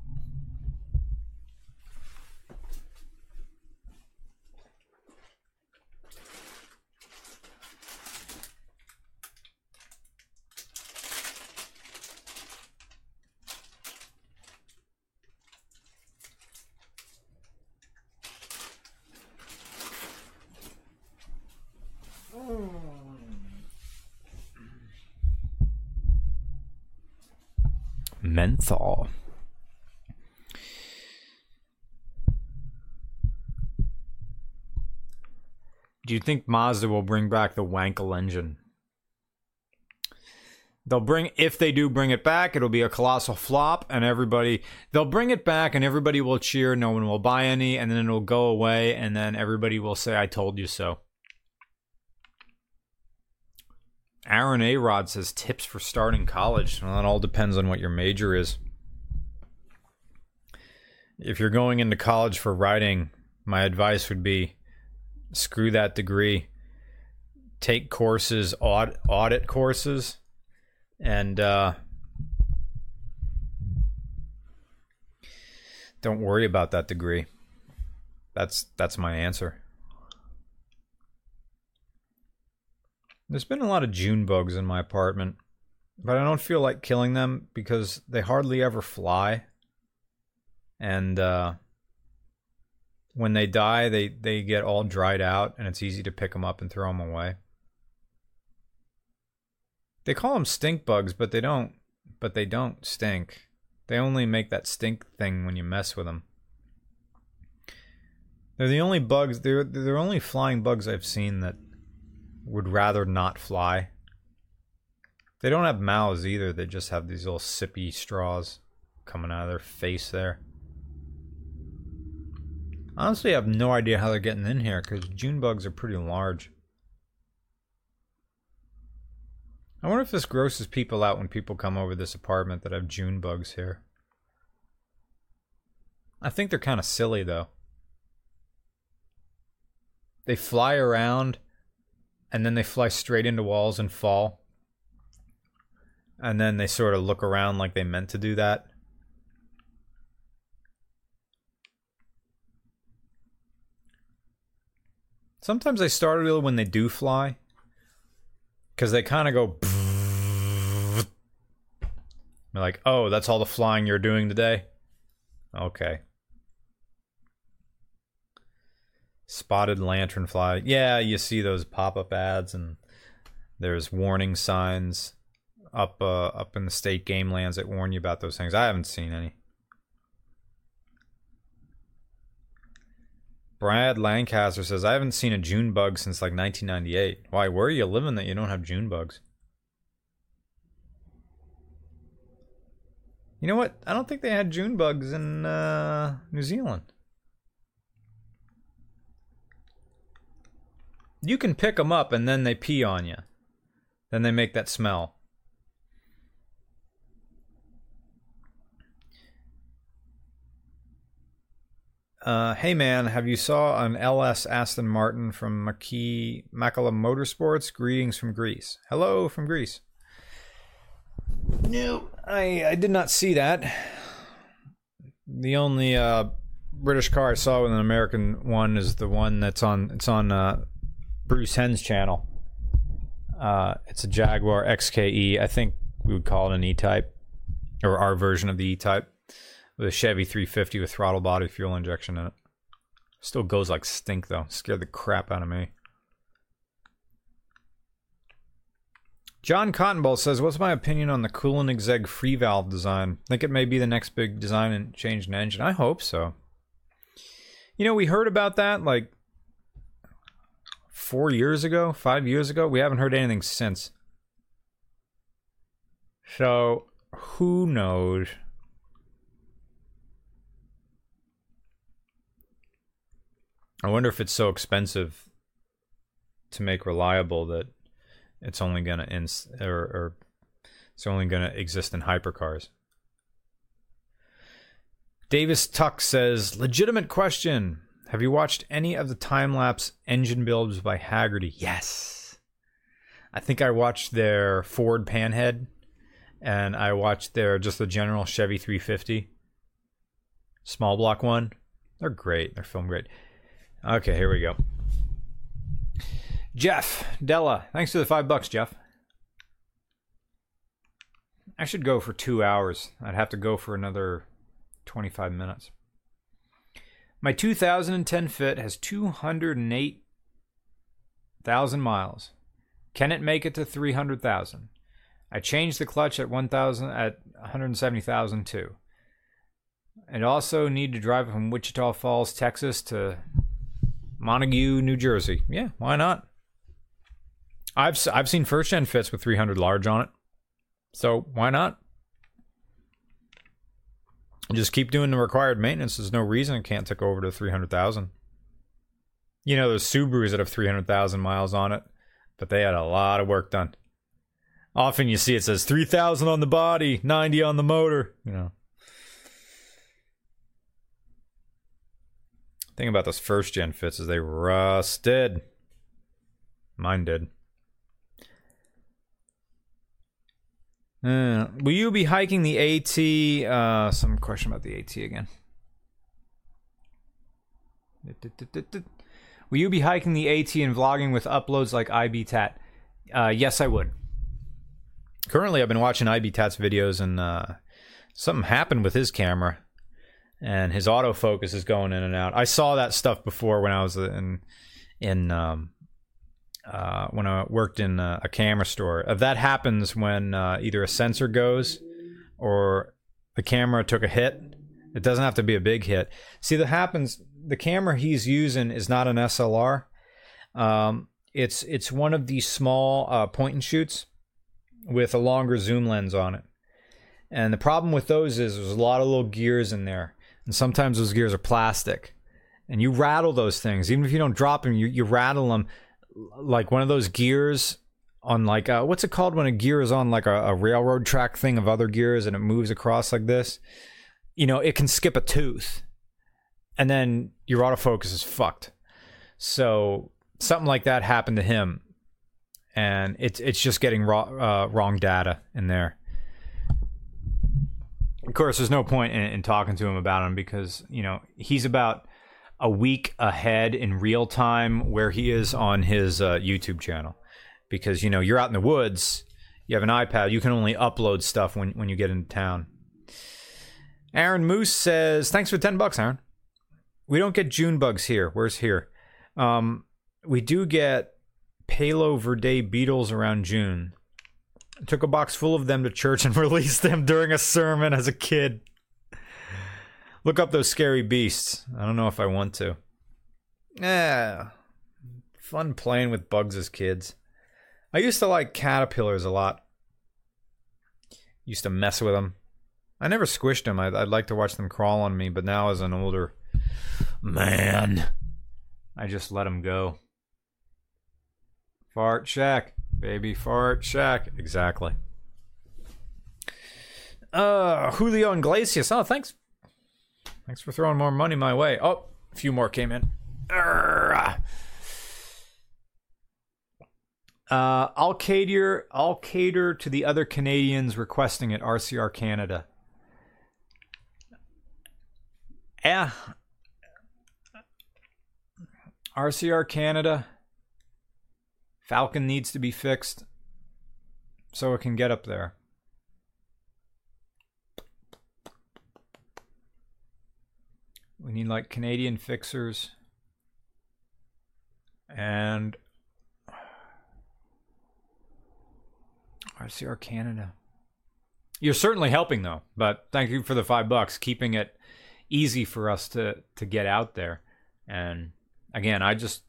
Menthol. Do you think Mazda will bring back the Wankel engine? They'll bring if they do bring it back, it'll be a colossal flop, and everybody they'll bring it back, and everybody will cheer. No one will buy any, and then it'll go away, and then everybody will say, "I told you so." Aaron A. Rod says tips for starting college. Well, that all depends on what your major is. If you're going into college for writing, my advice would be screw that degree. Take courses, audit, audit courses, and uh, don't worry about that degree. That's that's my answer. There's been a lot of June bugs in my apartment, but I don't feel like killing them because they hardly ever fly. And uh, when they die, they, they get all dried out, and it's easy to pick them up and throw them away. They call them stink bugs, but they don't. But they don't stink. They only make that stink thing when you mess with them. They're the only bugs. They're they're only flying bugs I've seen that would rather not fly. They don't have mouths either. They just have these little sippy straws coming out of their face there. Honestly, I have no idea how they're getting in here because June bugs are pretty large. I wonder if this grosses people out when people come over this apartment that have June bugs here. I think they're kind of silly though. They fly around and then they fly straight into walls and fall. And then they sort of look around like they meant to do that. Sometimes they start little when they do fly. Because they kind of go. They're [laughs] like, oh, that's all the flying you're doing today? Okay. Spotted lanternfly. Yeah, you see those pop-up ads and there's warning signs up uh, up in the state game lands that warn you about those things. I haven't seen any. Brad Lancaster says, I haven't seen a June bug since like 1998. Why, where are you living that you don't have June bugs? You know what? I don't think they had June bugs in uh, New Zealand. You can pick them up and then they pee on you. Then they make that smell. Uh, hey man, have you saw an LS Aston Martin from Maki Makala Motorsports? Greetings from Greece. Hello from Greece. No, I I did not see that. The only uh, British car I saw with an American one is the one that's on it's on uh, Bruce Hen's channel. Uh, it's a Jaguar XKE. I think we would call it an E-Type, or our version of the E-Type with a Chevy 350 with throttle body fuel injection in it. Still goes like stink though. Scared the crap out of me. John Cottonball says, "What's my opinion on the Koenigsegg free valve design? Think it may be the next big design and change in engine. I hope so. You know, we heard about that like four years ago, five years ago. We haven't heard anything since. So who knows?" I wonder if it's so expensive to make reliable that it's only gonna ins or, or it's only gonna exist in hypercars. Davis Tuck says, legitimate question. Have you watched any of the time lapse engine builds by Hagerty? Yes. I think I watched their Ford Panhead and I watched their just the general Chevy 350 small block one. They're great. They're filmed great. Okay, here we go. Jeff Della, thanks for the five bucks, Jeff. I should go for two hours. I'd have to go for another 25 minutes. My 2010 Fit has 208,000 miles. Can it make it to 300,000? I changed the clutch at 1,000 at 170,000 too. And also need to drive from Wichita Falls, Texas to Montague, New Jersey. Yeah, why not? I've I've seen first gen fits with 300 large on it, so why not? Just keep doing the required maintenance. There's no reason it can't take over to 300,000. You know, those Subarus that have 300,000 miles on it, but they had a lot of work done. Often you see it says 3,000 on the body, 90 on the motor, you know. thing about those first gen fits is they rusted. Mine did. Uh, will you be hiking the AT? Uh, some question about the AT again. Will you be hiking the AT and vlogging with uploads like IBTat? Uh, yes, I would. Currently, I've been watching IBTat's videos, and uh, something happened with his camera and his autofocus is going in and out. I saw that stuff before when I was in in um, uh, when I worked in a, a camera store. If that happens when uh, either a sensor goes or the camera took a hit, it doesn't have to be a big hit. See, that happens. The camera he's using is not an SLR. Um, it's it's one of these small uh, point and shoots with a longer zoom lens on it. And the problem with those is there's a lot of little gears in there and sometimes those gears are plastic and you rattle those things. Even if you don't drop them, you, you rattle them like one of those gears on like uh, what's it called when a gear is on like a, a railroad track thing of other gears and it moves across like this. You know, it can skip a tooth, and then your autofocus is fucked. So something like that happened to him, and it's it's just getting raw, uh, wrong data in there. Of course, there's no point in, in talking to him about him because you know he's about a week ahead in real time where he is on his uh, YouTube channel. Because you know you're out in the woods, you have an iPad, you can only upload stuff when when you get into town. Aaron Moose says, "Thanks for ten bucks, Aaron. We don't get June bugs here. Where's here? Um, we do get Palo Verde beetles around June. Took a box full of them to church and [laughs] released them during a sermon as a kid. Look up those scary beasts. I don't know if I want to. Yeah. Fun playing with bugs as kids. I used to like caterpillars a lot. Used to mess with them. I never squished them. I'd, I'd like to watch them crawl on me, but now as an older man, I just let them go. Fart shack, baby, fart shack. Exactly. Uh, Julio Iglesias. Oh, thanks. Thanks for throwing more money my way. Oh, a few more came in. Uh, I'll cater. I'll cater to the other Canadians requesting it. RCR Canada. Yeah. RCR Canada. Falcon needs to be fixed so it can get up there. We need like Canadian fixers and RCR Canada. You're certainly helping though, but thank you for the five bucks, keeping it easy for us to to get out there. And again, I just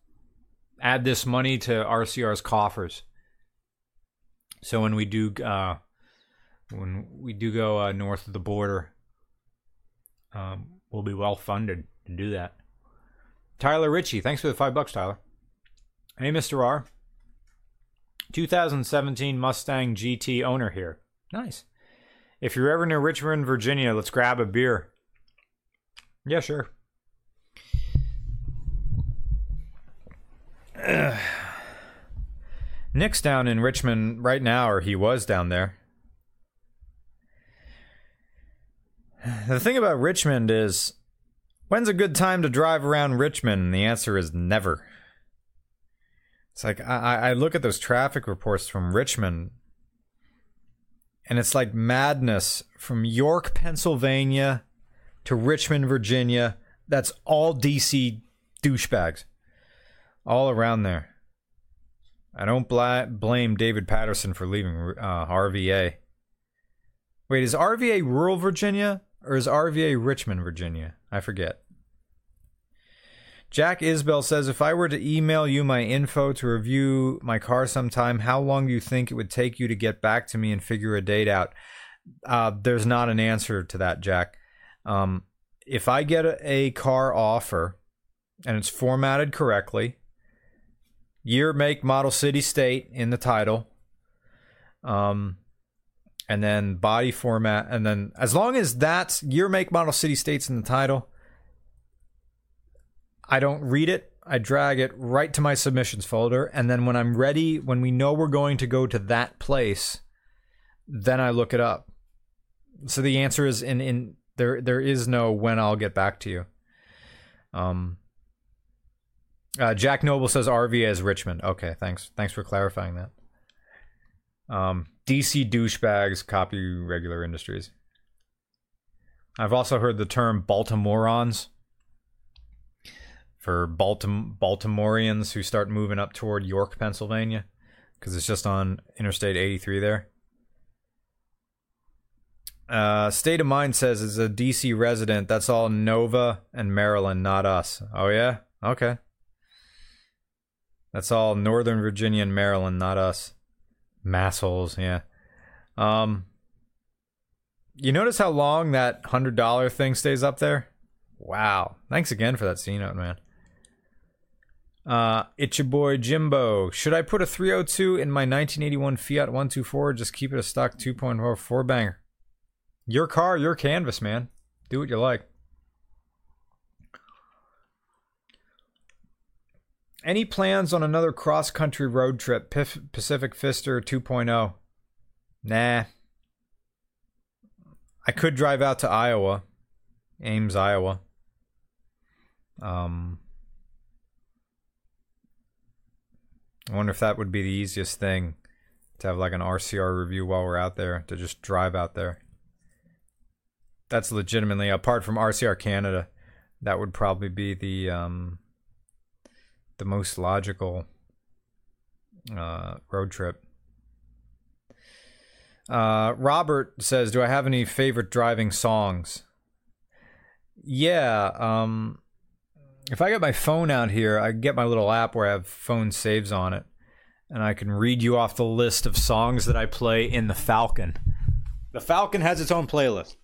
add this money to RCR's coffers. So when we do uh, when we do go uh, north of the border, um, we'll be well funded to do that. Tyler Ritchie, thanks for the five bucks, Tyler. Hey, Mr. R. 2017 Mustang GT owner here. Nice. If you're ever near Richmond, Virginia, let's grab a beer. Yeah, sure. [sighs] Nick's down in Richmond right now, or he was down there. The thing about Richmond is, when's a good time to drive around Richmond? The answer is never. It's like I, I look at those traffic reports from Richmond, and it's like madness from York, Pennsylvania to Richmond, Virginia. That's all DC douchebags all around there. I don't bla- blame David Patterson for leaving uh, RVA. Wait, is RVA rural Virginia or is RVA Richmond, Virginia? I forget. Jack Isbell says if I were to email you my info to review my car sometime, how long do you think it would take you to get back to me and figure a date out? Uh, there's not an answer to that, Jack. Um, if I get a, a car offer and it's formatted correctly, year, make, model, city, state in the title. Um, and then body format, and then as long as that's year, make, model, city, states in the title, I don't read it. I drag it right to my submissions folder, and then when I'm ready, when we know we're going to go to that place, then I look it up. So the answer is in in there. There is no when I'll get back to you. Um, uh, Jack Noble says RV as Richmond. Okay, thanks. Thanks for clarifying that. Um, DC douchebags copy regular industries. I've also heard the term Baltimoreans for Baltim- Baltimoreans who start moving up toward York, Pennsylvania, because it's just on Interstate 83 there. Uh, State of Mind says it's a DC resident. That's all Nova and Maryland, not us. Oh, yeah? Okay. That's all Northern Virginia and Maryland, not us. Massholes, yeah. Um, you notice how long that hundred dollar thing stays up there? Wow. Thanks again for that C note, man. Uh, it's your boy Jimbo. Should I put a 302 in my 1981 Fiat 124 or just keep it a stock 2.0 four banger? Your car, your canvas, man. Do what you like. Any plans on another cross country road trip? Pacific Fister 2.0? Nah. I could drive out to Iowa, Ames, Iowa. Um, I wonder if that would be the easiest thing to have like an RCR review while we're out there to just drive out there. That's legitimately apart from RCR Canada, that would probably be the um the most logical uh road trip. Uh Robert says, "Do I have any favorite driving songs?" Yeah, um if I get my phone out here, I get my little app where I have phone saves on it, and I can read you off the list of songs that I play in the Falcon. The Falcon has its own playlist.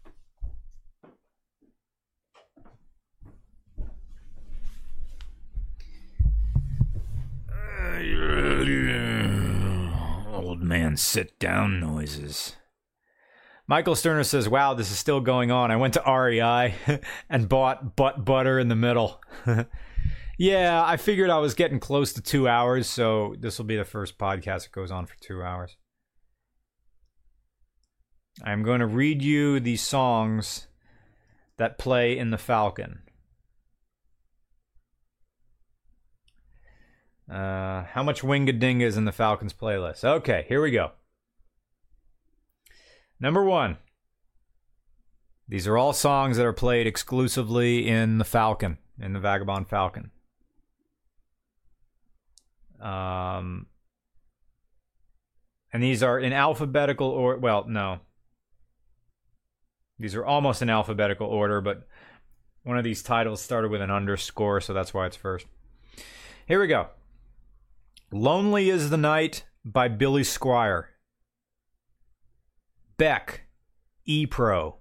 Old man sit down noises. Michael Sterner says, Wow, this is still going on. I went to REI [laughs] and bought butt butter in the middle. [laughs] yeah, I figured I was getting close to two hours, so this will be the first podcast that goes on for two hours. I'm going to read you the songs that play in the Falcon. Uh, how much Wingadinga is in the Falcons playlist? Okay, here we go. Number one. These are all songs that are played exclusively in the Falcon, in the Vagabond Falcon. Um, and these are in alphabetical or well, no. These are almost in alphabetical order, but one of these titles started with an underscore, so that's why it's first. Here we go. Lonely is the Night by Billy Squier. Beck, E Pro.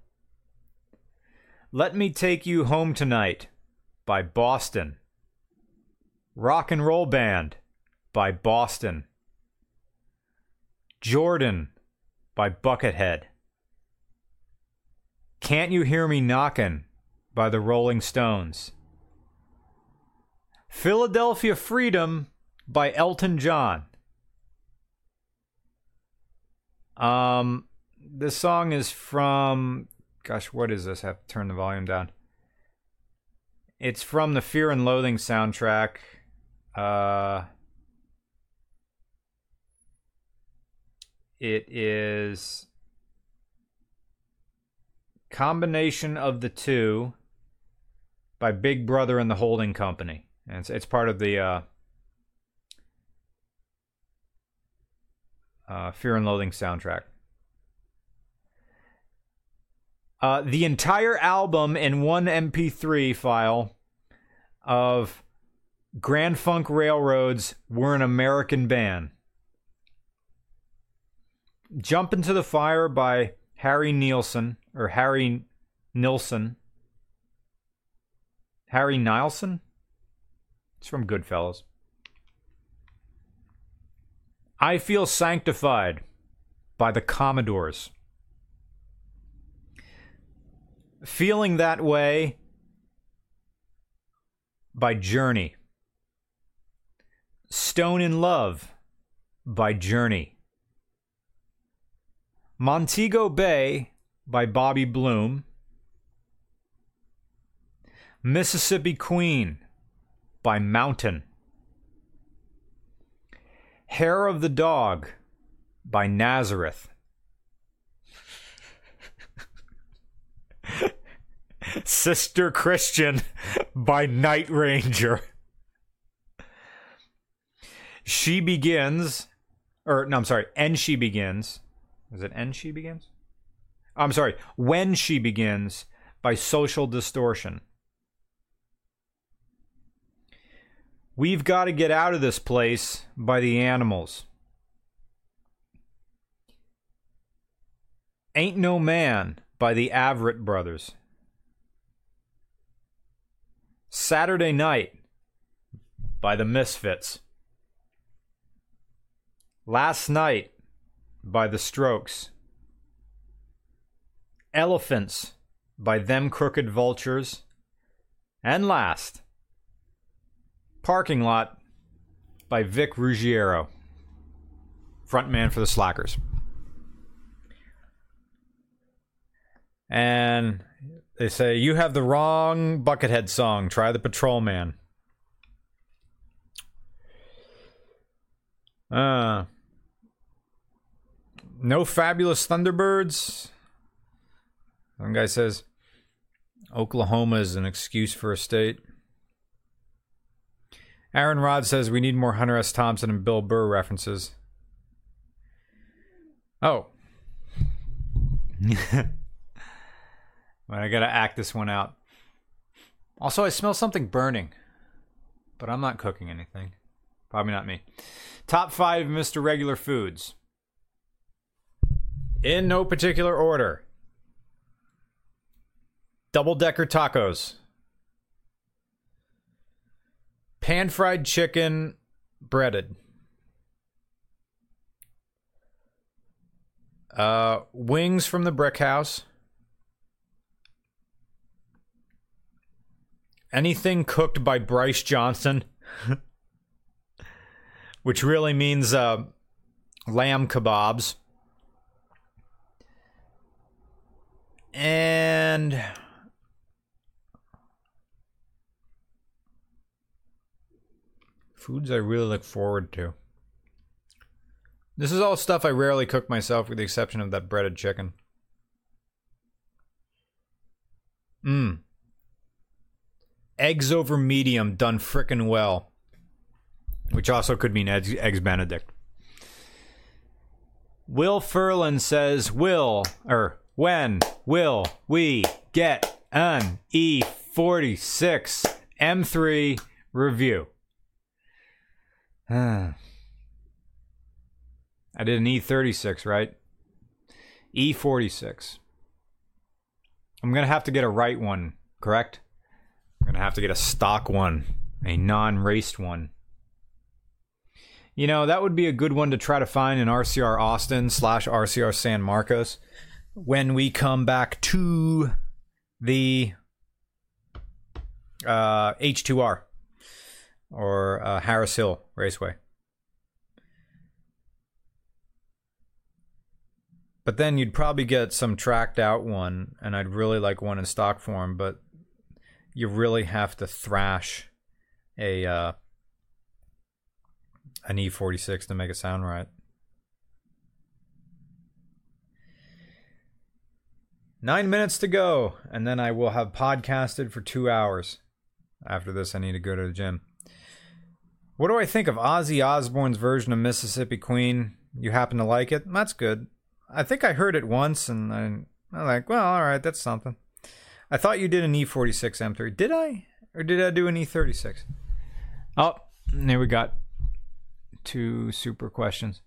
Let Me Take You Home Tonight by Boston. Rock and Roll Band by Boston. Jordan by Buckethead. Can't You Hear Me Knockin' by the Rolling Stones. Philadelphia Freedom by Elton John. Um, this song is from, gosh, what is this? I have to turn the volume down. It's from the Fear and Loathing soundtrack. Uh, it is combination of the two by Big Brother and the Holding Company. And it's, it's part of the uh, uh, Fear and Loathing soundtrack. Uh, the entire album in one MP3 file of Grand Funk Railroad's We're an American Band. Jump into the Fire by Harry Nielsen, or Harry Nilsson. Harry Nilsson? It's from Goodfellas. I Feel Sanctified by the Commodores. Feeling That Way by Journey. Stone in Love by Journey. Montego Bay by Bobby Bloom. Mississippi Queen by Mountain. Hair of the Dog by Nazareth. Sister Christian by Night Ranger. She begins, or no, I'm sorry, and she begins. Is it and she begins? I'm sorry, when she begins by Social Distortion. We've got to get out of this place by the animals. Ain't No Man by the Avett Brothers. Saturday Night by the Misfits. Last Night by the Strokes. Elephants by Them Crooked Vultures. And last, Parking Lot by Vic Ruggiero, frontman for the Slackers. And they say, You have the wrong Buckethead song. Try the Patrolman. Uh, no fabulous Thunderbirds. One guy says, Oklahoma is an excuse for a state. Aaron Rod says we need more Hunter S. Thompson and Bill Burr references. Oh. [laughs] I gotta act this one out. Also, I smell something burning, but I'm not cooking anything. Probably not me. Top five Mr. Regular Foods. In no particular order double decker tacos, pan fried chicken, breaded. Uh, wings from the brick house. anything cooked by Bryce Johnson, [laughs] which really means uh, lamb kebabs. And foods I really look forward to. This is all stuff I rarely cook myself, with the exception of that breaded chicken. Mmm eggs over medium done frickin' well, which also could mean eggs, eggs Benedict. Will Furlan says, "Will or when will we get an E46 M3 review?" I did an E36, right? E46. I'm gonna have to get a right one, correct? I'm gonna have to get a stock one, a non-raced one. You know, that would be a good one to try to find in RCR Austin slash RCR San Marcos when we come back to the uh, H2R or uh, Harris Hill Raceway. But then you'd probably get some tracked out one, and I'd really like one in stock form, but you really have to thrash a uh, an E46 to make it sound right. Nine minutes to go, and then I will have podcasted for two hours. After this, I need to go to the gym. What do I think of Ozzy Osbourne's version of Mississippi Queen? You happen to like it? That's good. I think I heard it once, and I, I'm like, well, all right, that's something. I thought you did an E46 M3. Did I? Or did I do an E36? Oh, there we got two super questions.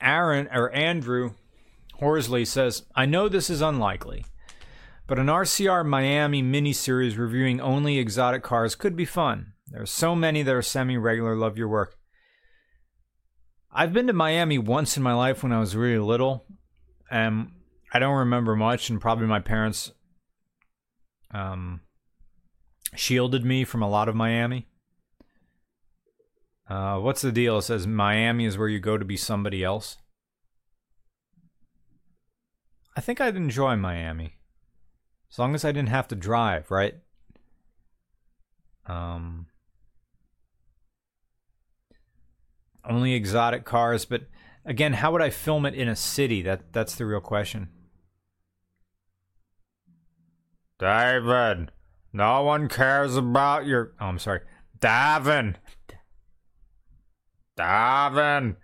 Aaron or Andrew Horsley says, I know this is unlikely, but an RCR Miami miniseries reviewing only exotic cars could be fun. There are so many that are semi regular. Love your work. I've been to Miami once in my life when I was really little, and I don't remember much, and probably my parents um, shielded me from a lot of Miami. Uh, what's the deal? It says Miami is where you go to be somebody else. I think I'd enjoy Miami. As long as I didn't have to drive, right? Um, only exotic cars, but again, how would I film it in a city? That that's the real question. David, no one cares about your. Oh, I'm sorry. Davin. Davin,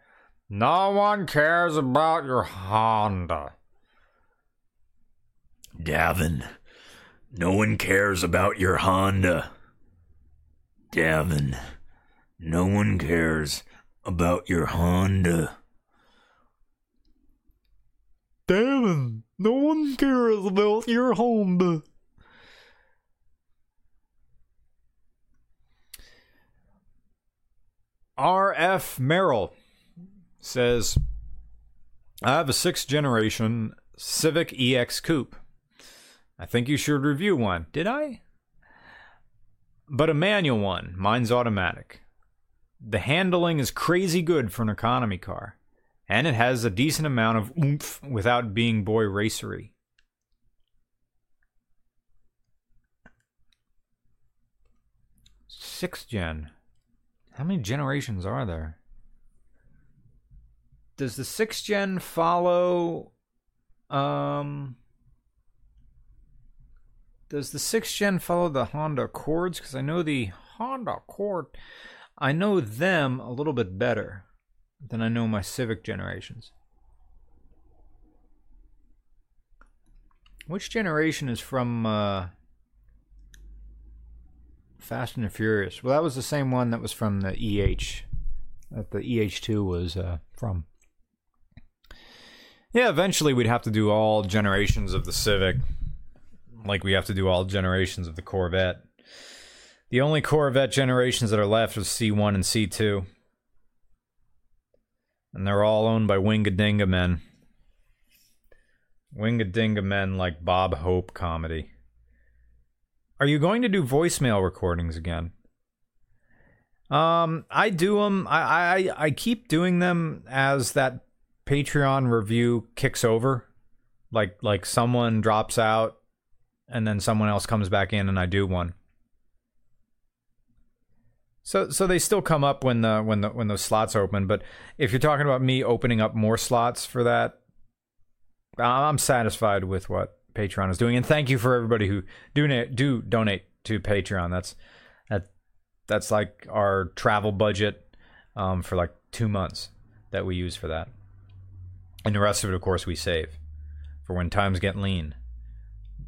no one cares about your Honda. Davin, no one cares about your Honda. Davin, no one cares about your Honda. Davin, no one cares about your Honda. R.F. Merrill says, I have a sixth generation Civic EX Coupe. I think you should review one. Did I? But a manual one. Mine's automatic. The handling is crazy good for an economy car, and it has a decent amount of oomph without being boy racery. Sixth gen. How many generations are there? Does the sixth gen follow um does the sixth gen follow the Honda Accords? Because I know the Honda Accord, I know them a little bit better than I know my Civic generations. Which generation is from uh, Fast and the Furious? Well, that was the same one that was from the EH, that the EH2 was uh, from. Yeah, eventually we'd have to do all generations of the Civic like we have to do all generations of the Corvette. The only Corvette generations that are left are C1 and C2. And they're all owned by Wingadinga men. Wingadinga men like Bob Hope comedy. Are you going to do voicemail recordings again? Um, I do them. I, I I keep doing them as that Patreon review kicks over. Like like someone drops out and then someone else comes back in and I do one. So so they still come up when the when the when those slots open, but if you're talking about me opening up more slots for that, I'm satisfied with what Patreon is doing, and thank you for everybody who do do donate to Patreon. That's that that's like our travel budget um, for like two months that we use for that, and the rest of it, of course, we save for when times get lean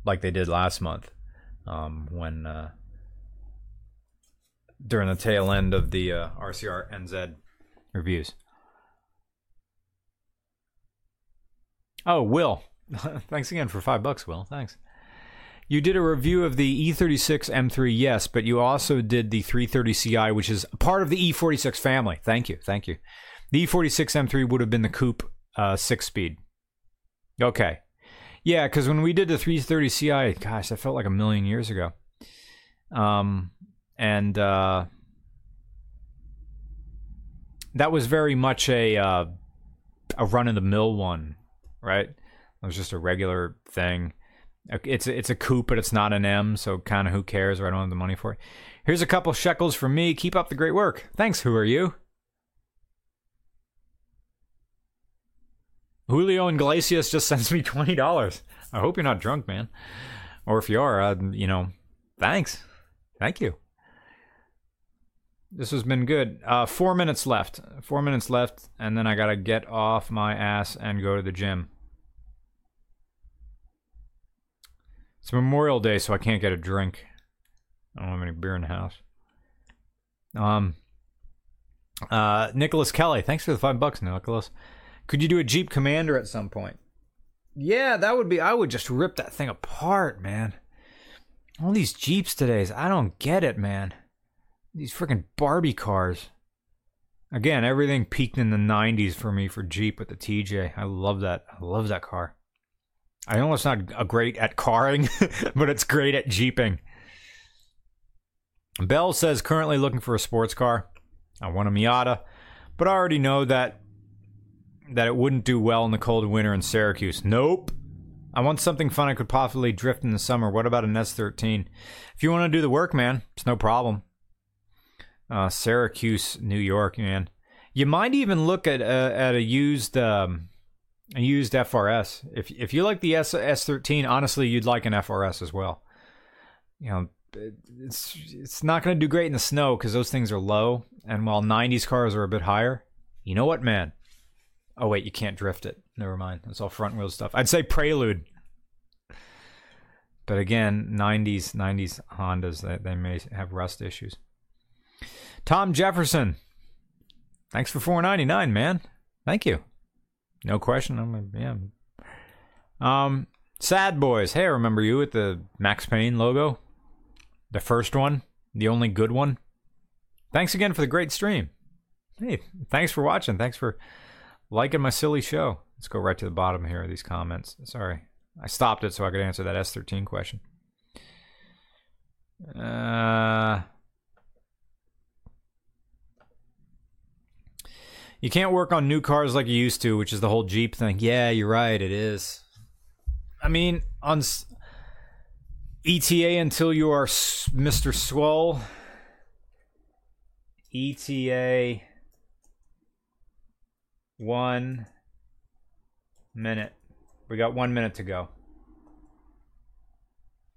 like they did last month um, when uh, during the tail end of the uh, RCR NZ reviews. Oh, Will, [laughs] thanks again for five bucks, Will. Thanks. You did a review of the E36 M3, yes, but you also did the 330 Ci, which is part of the E46 family. Thank you, thank you. The E46 M3 would have been the coupe uh, six speed. Okay, yeah, because when we did the 330 Ci, gosh, that felt like a million years ago. Um, and uh, that was very much a uh, a run of the mill one, right? It was just a regular thing. It's a, it's a coupe, but it's not an M, so kind of who cares? Or I don't have the money for it. Here's a couple shekels from me. Keep up the great work. Thanks. Who are you? Julio Iglesias just [laughs] sends me twenty dollars. I hope you're not drunk, man. Or if you are, uh, you know, thanks, thank you. This has been good. Uh, four minutes left. Four minutes left, and then I gotta get off my ass and go to the gym. It's Memorial Day, so I can't get a drink. I don't have any beer in the house. Um, uh, Nicholas Kelly, thanks for the five bucks, Nicholas. Could you do a Jeep Commander at some point? Yeah, that would be. I would just rip that thing apart, man. All these Jeeps today's. I don't get it, man. These freaking Barbie cars. Again, everything peaked in the 90s for me for Jeep with the TJ. I love that. I love that car. I know it's not great at carring, [laughs] but it's great at Jeeping. Bell says currently looking for a sports car. I want a Miata, but I already know that that it wouldn't do well in the cold winter in Syracuse. Nope. I want something fun I could possibly drift in the summer. What about an S13? If you want to do the work, man, it's no problem. Uh, Syracuse, New York, man. You might even look at uh, at a used um, a used FRS. If if you like the S S13, honestly, you'd like an FRS as well. You know, it's it's not going to do great in the snow because those things are low, and while 90s cars are a bit higher, you know what, man? Oh wait, you can't drift it. Never mind. It's all front wheel stuff. I'd say Prelude. But again, 90s 90s Hondas they, they may have rust issues. Tom Jefferson. Thanks for 4.99, man. Thank you. No question. I'm yeah. Um Sad Boys. Hey, I remember you with the Max Payne logo. The first one, the only good one. Thanks again for the great stream. Hey, thanks for watching. Thanks for liking my silly show. Let's go right to the bottom here of these comments. Sorry. I stopped it so I could answer that S13 question. Uh, you can't work on new cars like you used to, which is the whole Jeep thing. Yeah, you're right. It is. I mean, on ETA until you are Mr. Swole. ETA one minute. We got one minute to go.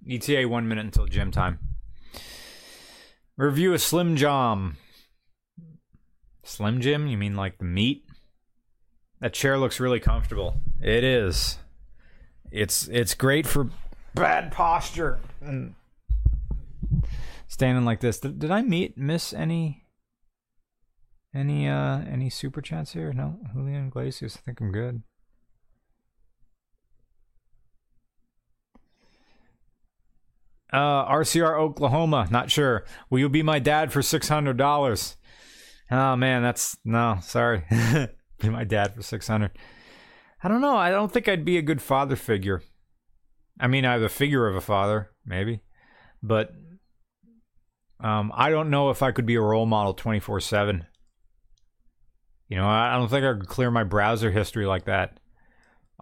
ETA one minute until gym time. Review a Slim Jim. Slim Jim? You mean like the meat? That chair looks really comfortable. It is. It's it's great for bad posture and standing like this. Did, did I meet miss any any uh any super chats here? No, Julian Iglesias. I think I'm good. Uh, RCR Oklahoma. Not sure. Will you be my dad for six hundred dollars? Oh man, that's no. Sorry. [laughs] be my dad for six hundred. I don't know. I don't think I'd be a good father figure. I mean, I have the figure of a father, maybe, but um, I don't know if I could be a role model twenty four seven. You know, I don't think I could clear my browser history like that.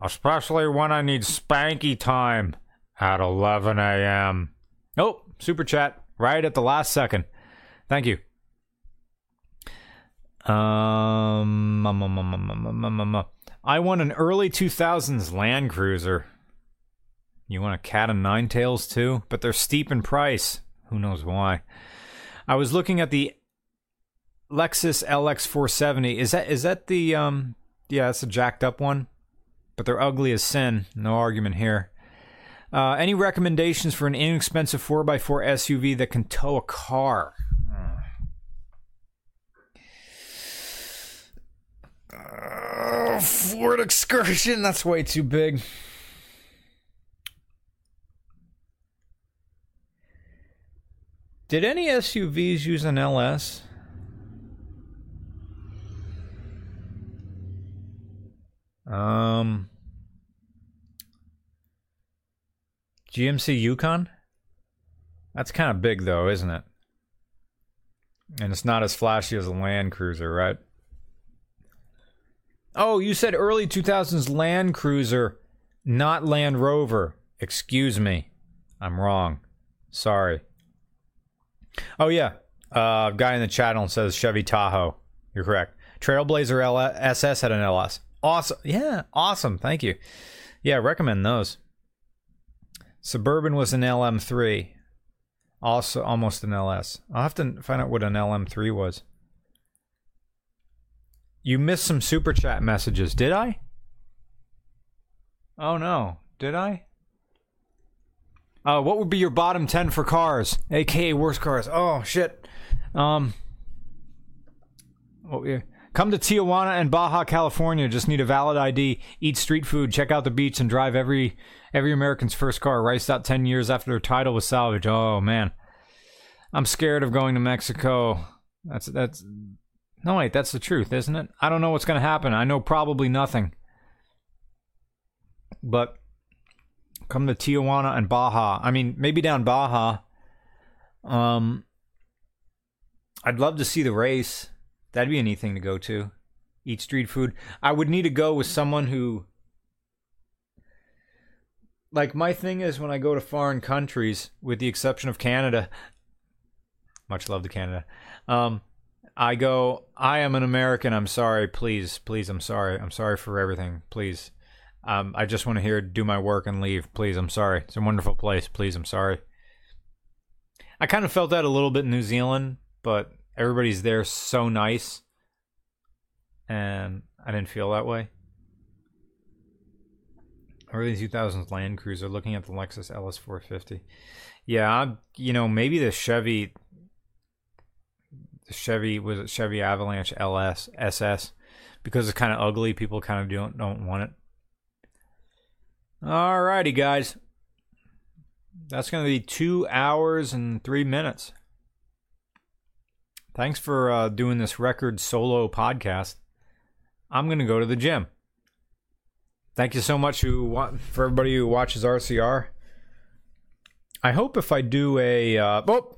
Especially when I need spanky time at 11 a.m. Oh, super chat right at the last second. Thank you. Um, I want an early 2000s Land Cruiser. You want a cat of nine tails too? But they're steep in price. Who knows why? I was looking at the Lexus LX 470. Is that is that the um yeah, that's a jacked up one. But they're ugly as sin. No argument here. Uh, any recommendations for an inexpensive 4x4 SUV that can tow a car? Uh, Ford Excursion, that's way too big. Did any SUVs use an LS? Um, GMC Yukon? That's kind of big, though, isn't it? And it's not as flashy as a Land Cruiser, right? Oh, you said early 2000s Land Cruiser, not Land Rover. Excuse me. I'm wrong. Sorry. Oh, yeah. Uh, guy in the channel says Chevy Tahoe. You're correct. Trailblazer L- SS had an LS. Awesome. Yeah, awesome. Thank you. Yeah, recommend those. Suburban was an LM3. Also almost an LS. I'll have to find out what an LM3 was. You missed some super chat messages, did I? Oh no, did I? Uh, what would be your bottom 10 for cars, aka worst cars? Oh shit. Um Oh, yeah. Come to Tijuana and Baja, California. Just need a valid ID, eat street food, check out the beach, and drive every every American's first car. Riced out ten years after their title was salvaged. Oh man, I'm scared of going to Mexico. That's that's no wait, that's the truth, isn't it? I don't know what's gonna happen. I know probably nothing. But come to Tijuana and Baja. I mean, maybe down Baja. Um, I'd love to see the race. That'd be a neat thing to go to. Eat street food. I would need to go with someone who. Like, my thing is when I go to foreign countries, with the exception of Canada, much love to Canada, um, I go, I am an American. I'm sorry. Please, please, I'm sorry. I'm sorry for everything. Please. Um, I just want to hear, do my work and leave. Please, I'm sorry. It's a wonderful place. Please, I'm sorry. I kind of felt that a little bit in New Zealand, but everybody's there so nice and i didn't feel that way. Early 2000s land cruiser looking at the lexus ls450 yeah I'm, you know maybe the chevy the chevy was it chevy avalanche ls ss because it's kind of ugly people kind of don't don't want it. All righty guys. That's going to be two hours and three minutes Thanks for uh, doing this record solo podcast. I'm going to go to the gym. Thank you so much who for everybody who watches RCR. I hope if I do a uh, oh,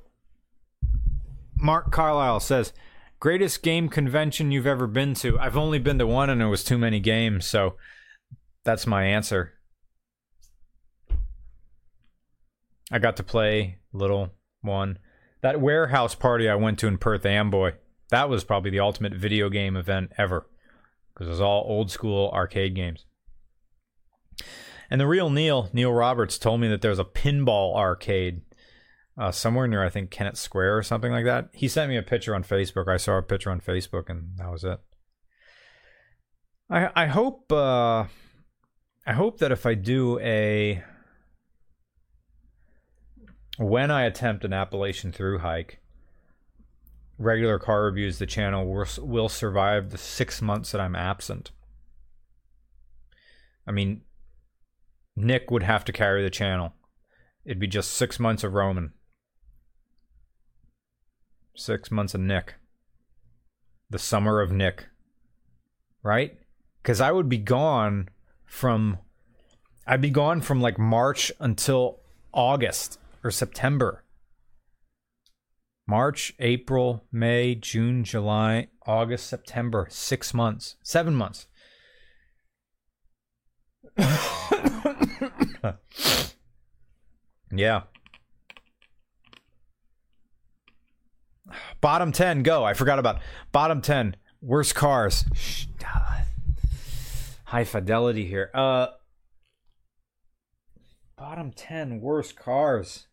Mark Carlisle says greatest game convention you've ever been to. I've only been to one and it was too many games, so that's my answer. I got to play little one. That warehouse party I went to in Perth Amboy, that was probably the ultimate video game event ever because it was all old school arcade games. And the real Neil, Neil Roberts, told me that there's a pinball arcade uh, somewhere near, I think, Kennett Square or something like that. He sent me a picture on Facebook. I saw a picture on Facebook, and that was it. I I hope uh, I hope that if I do a when I attempt an Appalachian through hike, regular car reviews, the channel will, will survive the six months that I'm absent. I mean, Nick would have to carry the channel. It'd be just six months of Roman. Six months of Nick. The summer of Nick. Right? Because I would be gone from. I'd be gone from like March until August or September. March, April, May, June, July, August, September. Six months. Seven months. [coughs] yeah. Bottom 10, go. I forgot about bottom 10 worst cars. High fidelity here. Uh bottom 10 worst cars.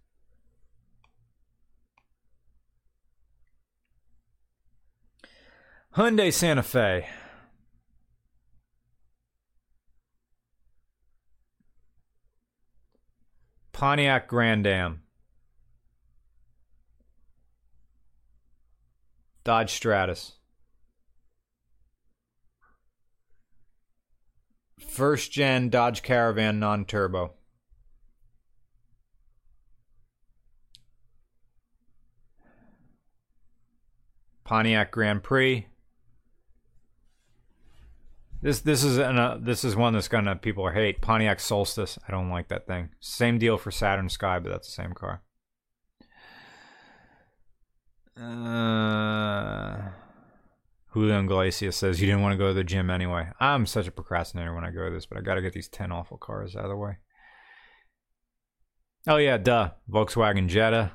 Hyundai Santa Fe. Pontiac Grand Am. Dodge Stratus. First gen Dodge Caravan non turbo. Pontiac Grand Prix. This this is an, uh, this is one that's gonna people hate Pontiac Solstice. I don't like that thing. Same deal for Saturn Sky, but that's the same car. Uh, Julio Iglesias says you didn't want to go to the gym anyway. I'm such a procrastinator when I go to this, but I got to get these ten awful cars out of the way. Oh yeah, duh. Volkswagen Jetta.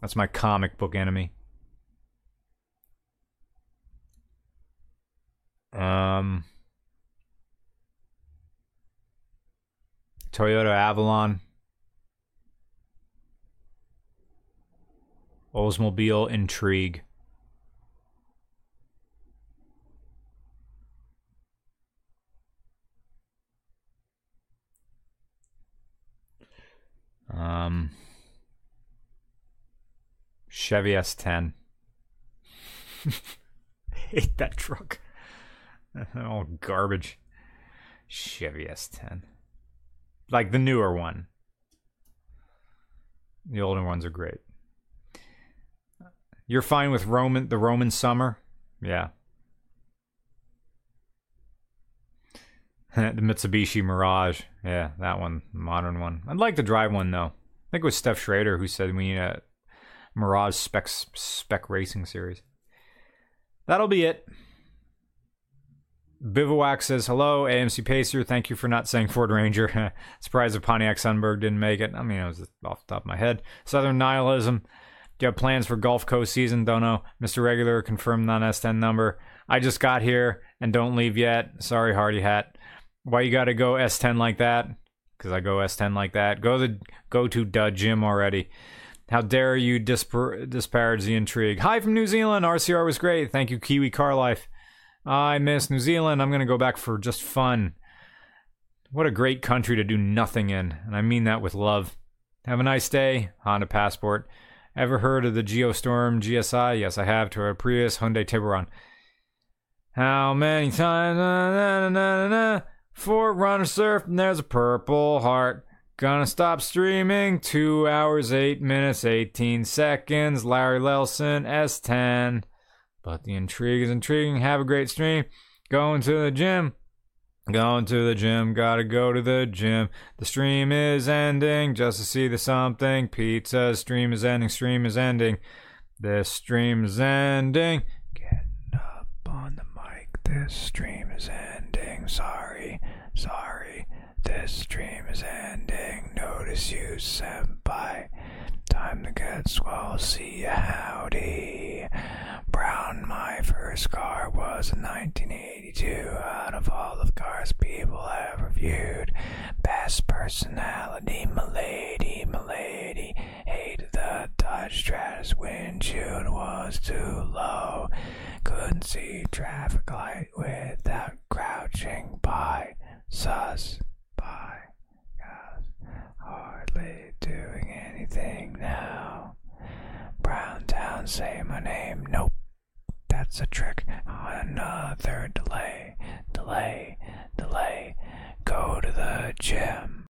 That's my comic book enemy. Um, Toyota Avalon, Oldsmobile Intrigue. Um, Chevy S10. [laughs] Hate that truck. [laughs] oh, garbage. Chevy S10. Like the newer one. The older ones are great. You're fine with Roman the Roman summer? Yeah. [laughs] the Mitsubishi Mirage. Yeah, that one, modern one. I'd like to drive one though. I think it was Stef Schrader who said we need a Mirage spec spec racing series. That'll be it. Bivouac says, Hello, AMC Pacer. Thank you for not saying Ford Ranger. [laughs] Surprised if Pontiac Sunbird didn't make it. I mean, it was off the top of my head. Southern Nihilism. Do you have plans for Gulf Coast season? Don't know. Mr. Regular confirmed non S10 number. I just got here and don't leave yet. Sorry, Hardy Hat. Why you gotta go S10 like that? Because I go S10 like that. Go the go to Dud Gym already. How dare you dispar- disparage the intrigue? Hi from New Zealand. RCR was great. Thank you, Kiwi Car Life. Ah, I miss New Zealand. I'm going to go back for just fun. What a great country to do nothing in, and I mean that with love. Have a nice day, Honda Passport. Ever heard of the Geostorm GSI? Yes, I have. To a Prius Hyundai Tiburon. How many times? Na, na, na, na, na, 4Runner surf, and there's a purple heart. Gonna stop streaming. Two hours, eight minutes, 18 seconds. Larry Lelson, S10. But the intrigue is intriguing. Have a great stream. Going to the gym. Going to the gym. Gotta go to the gym. The stream is ending just to see the something. Pizza stream is ending. Stream is ending. This stream is ending. Getting up on the mic. This stream is ending. Sorry. Sorry. This stream is ending. Notice you, senpai. Time to get swell. See howdy. Brown, my first car was a 1982. Out of all of cars people ever viewed, best personality, milady, milady. Hated the Dodge Stratus windshield was too low. Couldn't see traffic light without crouching by. Sus, by. Hardly doing now, now. Browntown, say my name. Nope. That's a trick. Another delay. Delay. Delay. Go to the gym.